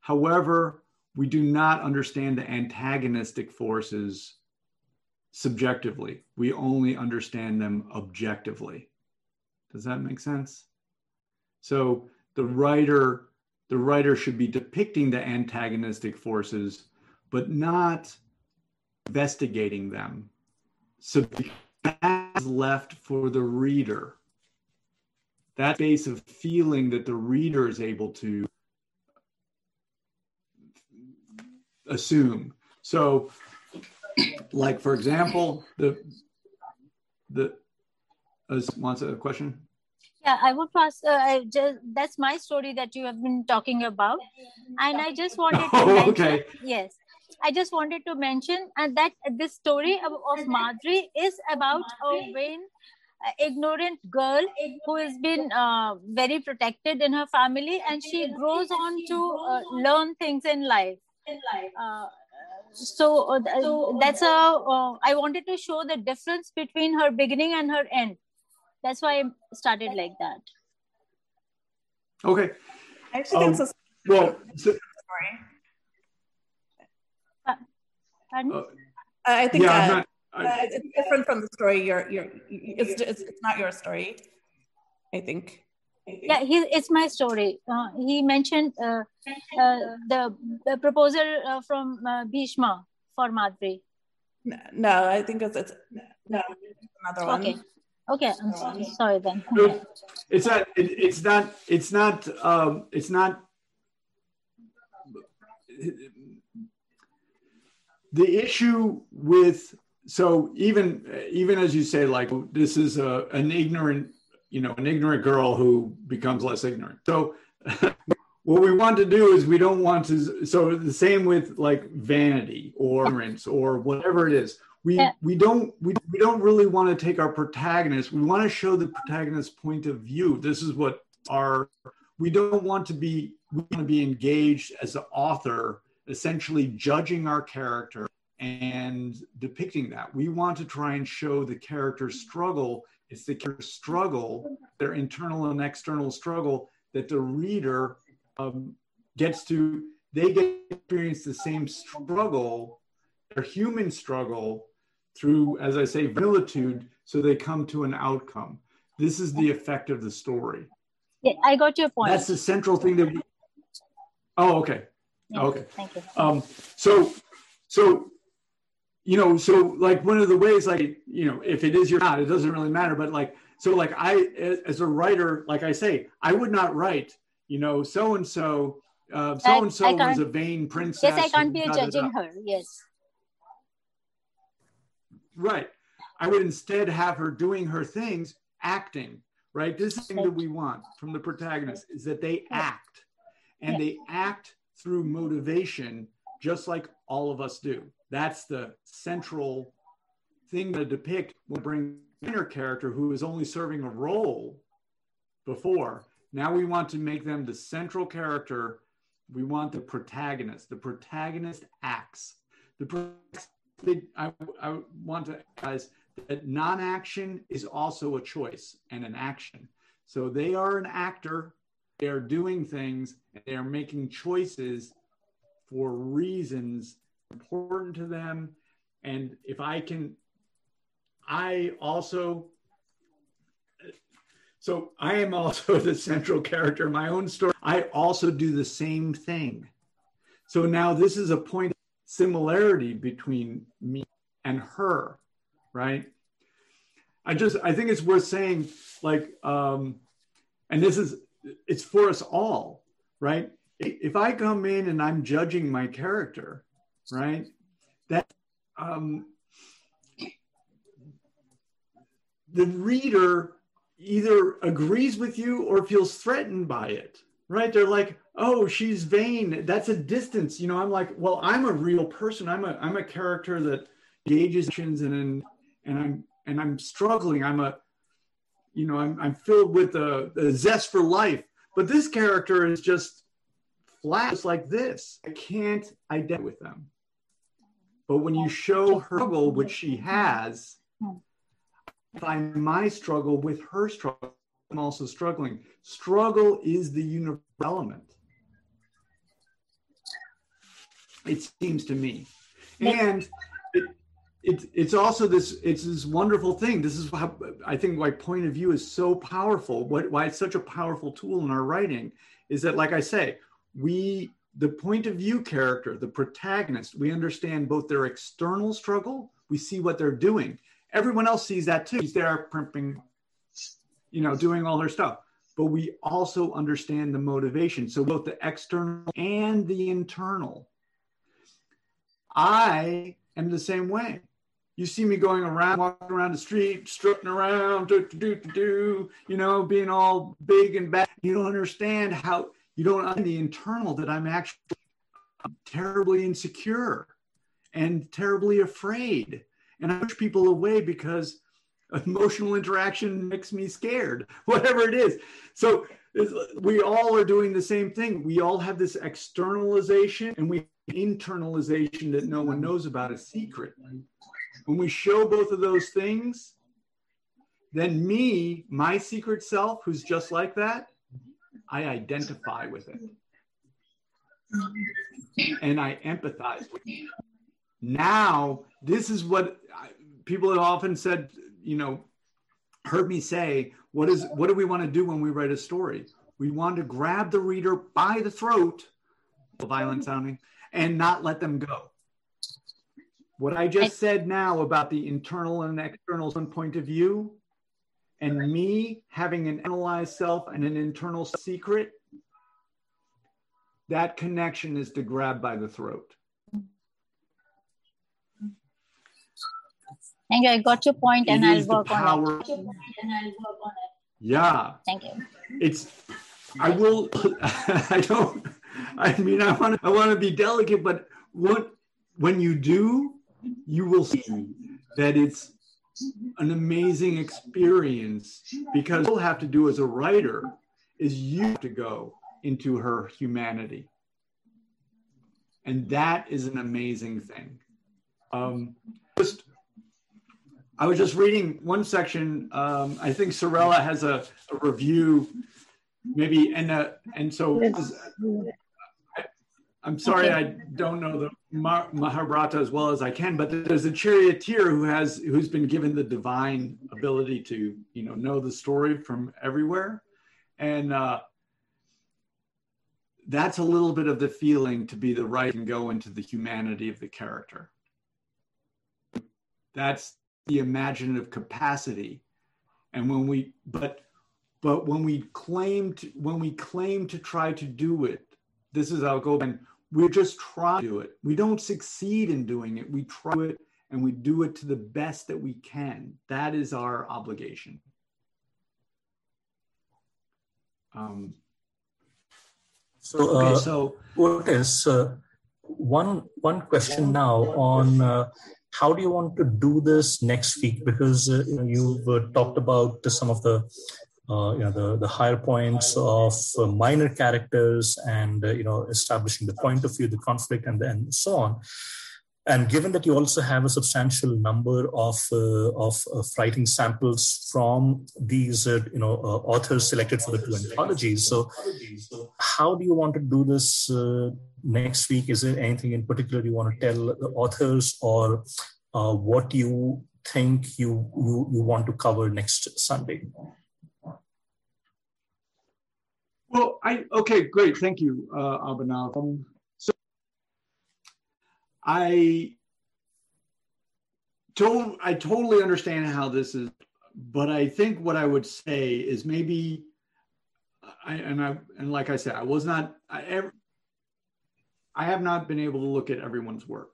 However, we do not understand the antagonistic forces subjectively. We only understand them objectively. Does that make sense? So the writer, the writer should be depicting the antagonistic forces, but not investigating them. So that's left for the reader. That space of feeling that the reader is able to assume. So like for example, the the uh, wants a question. Yeah, I would pass. Uh, I just that's my story that you have been talking about, and I just wanted to oh, mention. Okay. Yes, I just wanted to mention and uh, that this story of, of Madhuri is about a vain, uh, ignorant girl who has been uh, very protected in her family, and she grows on to uh, learn things in life. Uh, so, uh, so that's a uh, i wanted to show the difference between her beginning and her end that's why i started like that okay I actually um, think it's well so, story. Uh, uh, I think yeah, uh, not, I, uh, it's different from the story. You're, you're, it's, it's, it's not your story. I think yeah he, it's my story. Uh, he mentioned uh, uh, the, the, proposal uh, from uh, bhishma for madhuri. No, no, i think it's, it's no another one. Okay. Okay i'm sorry, sorry then. It's not it, it's not it's not um it's not the issue with so even even as you say like this is a, an ignorant you know, an ignorant girl who becomes less ignorant. So what we want to do is we don't want to so the same with like vanity or ignorance or whatever it is. We we don't we, we don't really want to take our protagonist. We want to show the protagonist's point of view. This is what our we don't want to be we want to be engaged as the author, essentially judging our character and depicting that. We want to try and show the character's struggle it's the struggle, their internal and external struggle that the reader um, gets to, they get experience the same struggle, their human struggle through, as I say, valitude, so they come to an outcome. This is the effect of the story. Yeah, I got your point. That's the central thing that we. Oh, okay. Yeah, okay. Thank you. Um, so, so you know, so like one of the ways, like, you know, if it is your not, it doesn't really matter. But like, so like I, as a writer, like I say, I would not write, you know, so and so, so and so was a vain princess. Yes, I can't be judging her. Yes. Right. I would instead have her doing her things, acting. Right. This is thing that we want from the protagonist is that they act, and they act through motivation, just like all of us do. That's the central thing to depict when bring inner character who is only serving a role before. Now we want to make them the central character. We want the protagonist. The protagonist acts. The I, I want to emphasize that non-action is also a choice and an action. So they are an actor. They are doing things. And they are making choices for reasons important to them. And if I can, I also, so I am also the central character in my own story. I also do the same thing. So now this is a point of similarity between me and her, right? I just, I think it's worth saying, like, um, and this is, it's for us all, right? If I come in and I'm judging my character, right? That um, the reader either agrees with you or feels threatened by it, right? They're like, oh, she's vain. That's a distance. You know, I'm like, well, I'm a real person. I'm a I'm a character that engages and and and I'm and I'm struggling. I'm a you know, I'm, I'm filled with a, a zest for life. But this character is just flat, just like this. I can't identify with them. But when you show her struggle, which she has, I find my struggle with her struggle. I'm also struggling. Struggle is the universal element. It seems to me. And it, it, it's also this it's this wonderful thing this is how i think why point of view is so powerful what, why it's such a powerful tool in our writing is that like i say we the point of view character, the protagonist, we understand both their external struggle, we see what they're doing. Everyone else sees that too. He's there primping, you know, doing all her stuff. But we also understand the motivation. So both the external and the internal. I am the same way. You see me going around, walking around the street, strutting around, do, do, do, do, you know, being all big and bad. You don't understand how you don't understand the internal that I'm actually terribly insecure and terribly afraid. And I push people away because emotional interaction makes me scared, whatever it is. So we all are doing the same thing. We all have this externalization and we internalization that no one knows about a secret. When we show both of those things, then me, my secret self, who's just like that, I identify with it. And I empathize with it. Now, this is what people have often said, you know, heard me say, what is what do we want to do when we write a story? We want to grab the reader by the throat, violent sounding, and not let them go. What I just said now about the internal and external point of view and me having an analyzed self and an internal secret, that connection is to grab by the throat. Thank you. I got your point, and I'll work, on it. Yeah. Thank you. It's. I will. I don't. I mean, I want. I want to be delicate, but what when you do, you will see that it's an amazing experience because all have to do as a writer is you have to go into her humanity. And that is an amazing thing. Um, just, I was just reading one section. Um, I think Sorella has a, a review, maybe, and uh, and so I'm sorry, okay. I don't know the Mahabharata as well as I can, but there's a charioteer who has who's been given the divine ability to you know know the story from everywhere, and uh, that's a little bit of the feeling to be the right and go into the humanity of the character. That's the imaginative capacity. And when we, but, but when we claim to, when we claim to try to do it, this is how it goes. And we're just trying to do it. We don't succeed in doing it. We try it and we do it to the best that we can. That is our obligation. Um, so, uh, so what is uh, one one question now on uh, how do you want to do this next week? Because uh, you know, you've uh, talked about some of the uh, you know the, the higher points of minor characters and you know establishing the point of view, the conflict, and then so on. And given that you also have a substantial number of uh, of uh, writing samples from these uh, you know uh, authors selected for the two anthologies, so how do you want to do this uh, next week? Is there anything in particular you want to tell the authors, or uh, what you think you, you you want to cover next Sunday? Well, I okay, great, thank you, uh, Abhinav. Um, I don't I totally understand how this is, but I think what I would say is maybe I and I and like I said, I was not I ever I have not been able to look at everyone's work.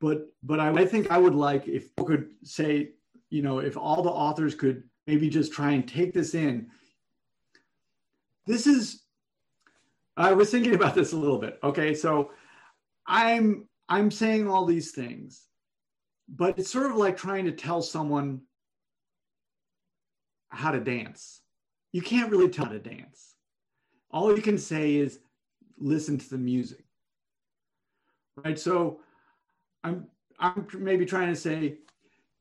But but I, I think I would like if could say, you know, if all the authors could maybe just try and take this in. This is I was thinking about this a little bit. Okay, so I'm I'm saying all these things, but it's sort of like trying to tell someone how to dance. You can't really tell how to dance. All you can say is listen to the music. Right? So I'm I'm maybe trying to say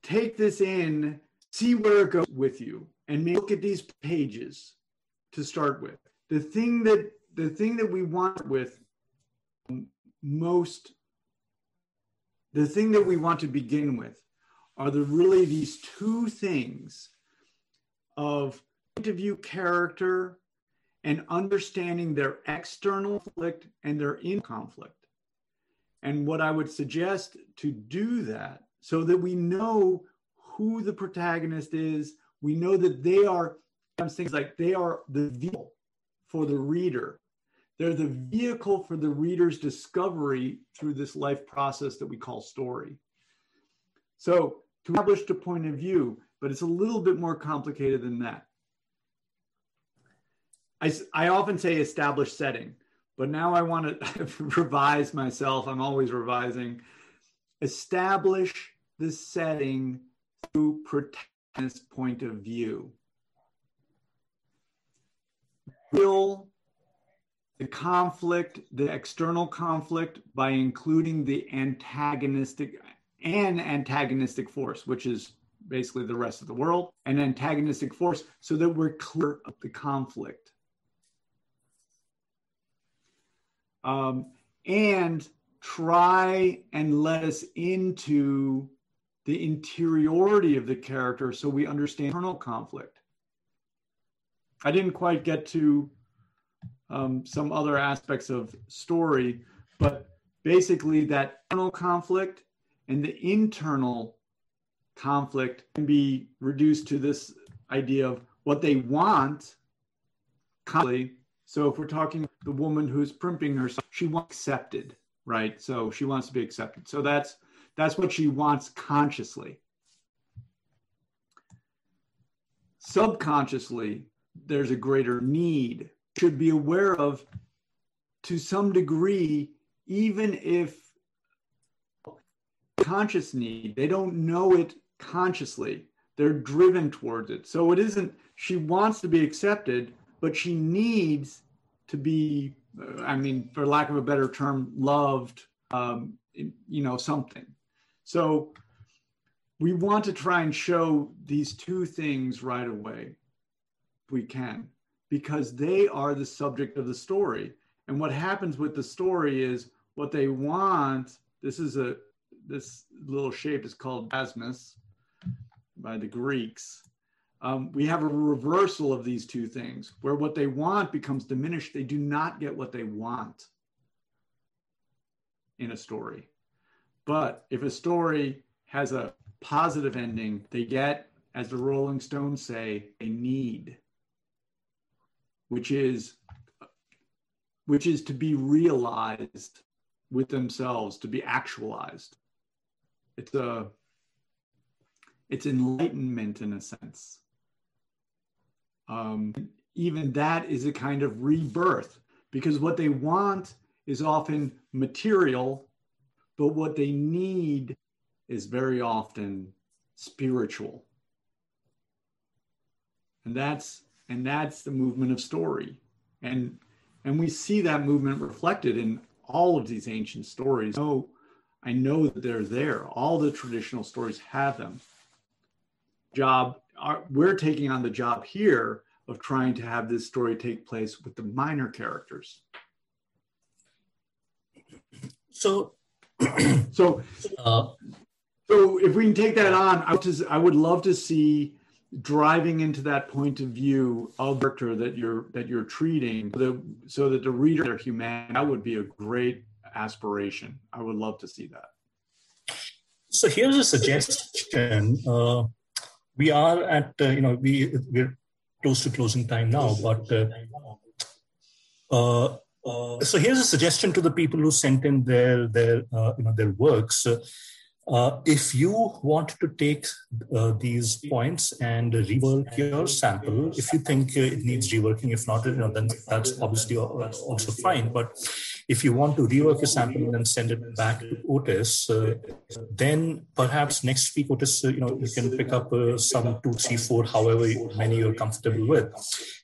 take this in, see where it goes with you and look at these pages to start with. The thing that the thing that we want with most the thing that we want to begin with are the really these two things of point of view character and understanding their external conflict and their in conflict. And what I would suggest to do that so that we know who the protagonist is, we know that they are things like they are the vehicle for the reader they're the vehicle for the reader's discovery through this life process that we call story. So, to establish a point of view, but it's a little bit more complicated than that. I, I often say establish setting, but now I want to revise myself. I'm always revising. Establish the setting through protagonist point of view. Will the conflict, the external conflict, by including the antagonistic and antagonistic force, which is basically the rest of the world, an antagonistic force, so that we're clear of the conflict. Um, and try and let us into the interiority of the character so we understand internal conflict. I didn't quite get to um, some other aspects of story, but basically that internal conflict and the internal conflict can be reduced to this idea of what they want. So if we're talking the woman who's primping herself, she wants accepted, right? So she wants to be accepted. So that's that's what she wants consciously. Subconsciously, there's a greater need should be aware of to some degree, even if conscious need, they don't know it consciously. They're driven towards it. So it isn't, she wants to be accepted, but she needs to be, uh, I mean, for lack of a better term, loved, um, you know, something. So we want to try and show these two things right away we can because they are the subject of the story. And what happens with the story is what they want. This is a this little shape is called chiasmus by the Greeks. Um, we have a reversal of these two things where what they want becomes diminished. They do not get what they want in a story. But if a story has a positive ending, they get, as the Rolling Stones say, a need, which is which is to be realized with themselves, to be actualized. It's a it's enlightenment in a sense. Um, even that is a kind of rebirth because what they want is often material, but what they need is very often spiritual. And that's and that's the movement of story. And and we see that movement reflected in all of these ancient stories. Oh, I know that they're there. All the traditional stories have them. Job, we're taking on the job here of trying to have this story take place with the minor characters. So, so, uh, so if we can take that on, I would, I would love to see driving into that point of view of character that you're that you're treating the, so that the reader their human that would be a great aspiration. I would love to see that. So here's a suggestion. Uh, we are at uh, you know we we're close to closing time now but uh, uh, uh so here's a suggestion to the people who sent in their their uh, you know their works uh, if you want to take uh, these points and rework your sample, if you think uh, it needs reworking, if not, you know, then that's obviously also fine. But if you want to rework your sample and then send it back to Otis, uh, then perhaps next week, Otis, uh, you know, you can pick up uh, some two, three, four, however many you're comfortable with,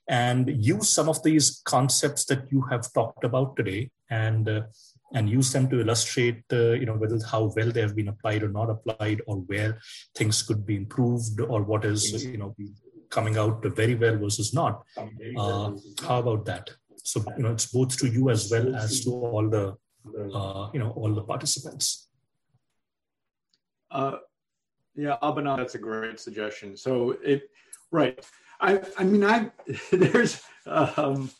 and use some of these concepts that you have talked about today and and use them to illustrate uh, you know whether how well they have been applied or not applied or where things could be improved or what is you know coming out very well versus not. Uh, how about that? So you know it's both to you as well as to all the uh, you know all the participants. Uh, yeah abhinav that's a great suggestion. So it right. I i mean i there's um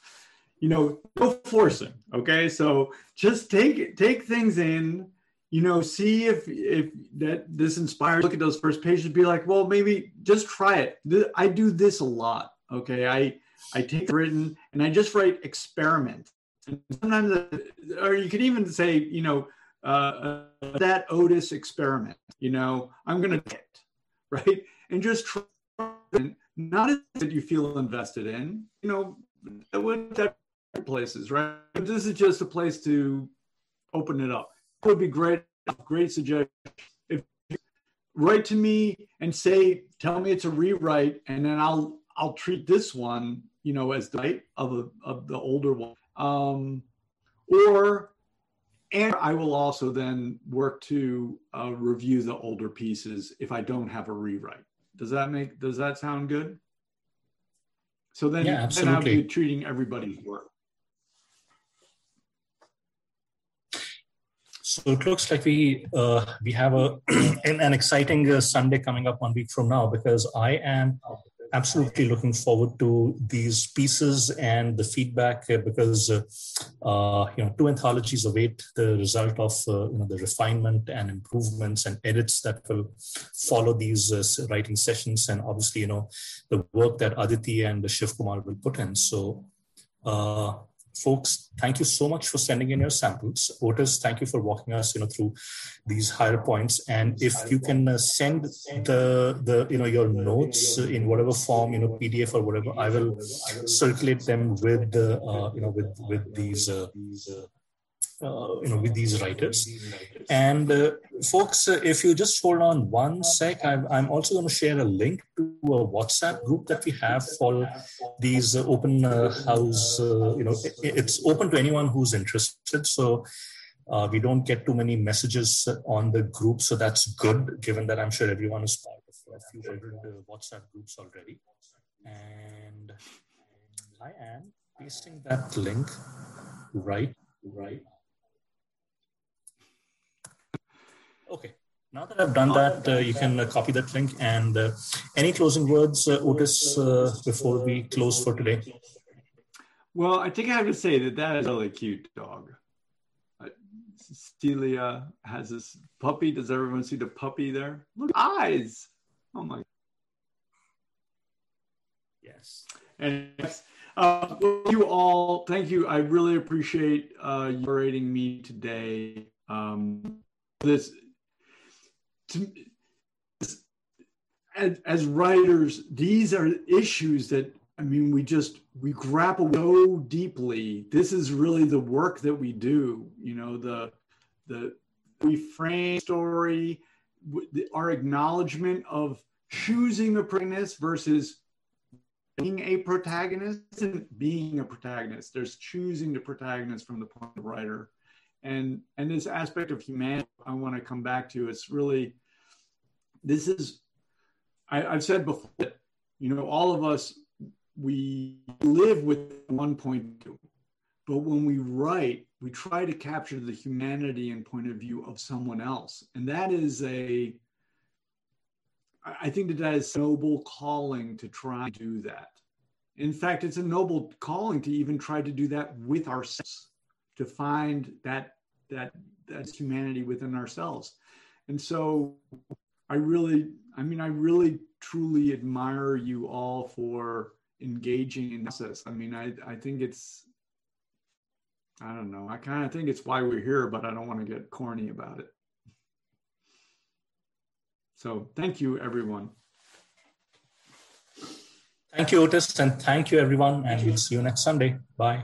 you know, no forcing. Okay, so just take take things in. You know, see if if that this inspires. Look at those first pages. Be like, well, maybe just try it. I do this a lot. Okay, I I take written and I just write experiment. And sometimes, or you could even say, you know, uh, uh, that Otis experiment. You know, I'm gonna get right and just try. Not that you feel invested in. You know, that would that places, right? But this is just a place to open it up. It would be great, great suggestion. If write to me and say, tell me it's a rewrite, and then I'll I'll treat this one, you know, as the right of a, of the older one. Um, or and I will also then work to uh, review the older pieces if I don't have a rewrite. Does that make does that sound good? So then, yeah, then I'll be treating everybody's work. So it looks like we uh, we have a an, exciting uh, Sunday coming up one week from now because I am absolutely looking forward to these pieces and the feedback uh, because uh, uh, you know two anthologies await the result of uh, you know the refinement and improvements and edits that will follow these writing sessions and obviously you know the work that Aditi and Shiv Kumar will put in. So folks, thank you so much for sending in your samples. Otis, thank you for walking us, you know, through these higher points. And if you can uh, send the the you know your notes in whatever form, you know, PDF or whatever, I will circulate them with the uh, you know with with these. Uh, uh, you know with these writers. And uh, folks uh, if you just hold on one sec I'm, I'm also going to share a link to a whatsapp group that we have for these uh, open uh, house uh, you know it, it's open to anyone who's interested. So we don't get too many messages on the group so that's good given that i'm sure everyone is part of a few whatsapp groups already. And i am pasting that link right right Okay. Now that I've done that, uh, you can uh, copy that link. And uh, any closing words, uh, Otis, uh, before we close for today? Well, I think I have to say that that is a really cute dog. Uh, Celia has this puppy. Does everyone see the puppy there? Look, eyes. Oh my. Yes. And uh, you all, thank you. I really appreciate uh, you rating me today. Um, this, to, as, as writers, these are issues that I mean, we just we grapple so deeply. This is really the work that we do. You know, the the we frame story, our acknowledgement of choosing a protagonist versus being a protagonist and being a protagonist. There's choosing the protagonist from the point of writer, and and this aspect of humanity I want to come back to. It's really this is I, I've said before that you know all of us we live with one point of view, but when we write, we try to capture the humanity and point of view of someone else, and that is a I think that that is a noble calling to try to do that. In fact, it's a noble calling to even try to do that with ourselves, to find that that that humanity within ourselves. And so I really, I mean, I really truly admire you all for engaging in this. I mean, I, I think it's, I don't know, I kind of think it's why we're here, but I don't want to get corny about it. So thank you, everyone. Thank you, Otis, and thank you, everyone. And we'll see you next Sunday. Bye.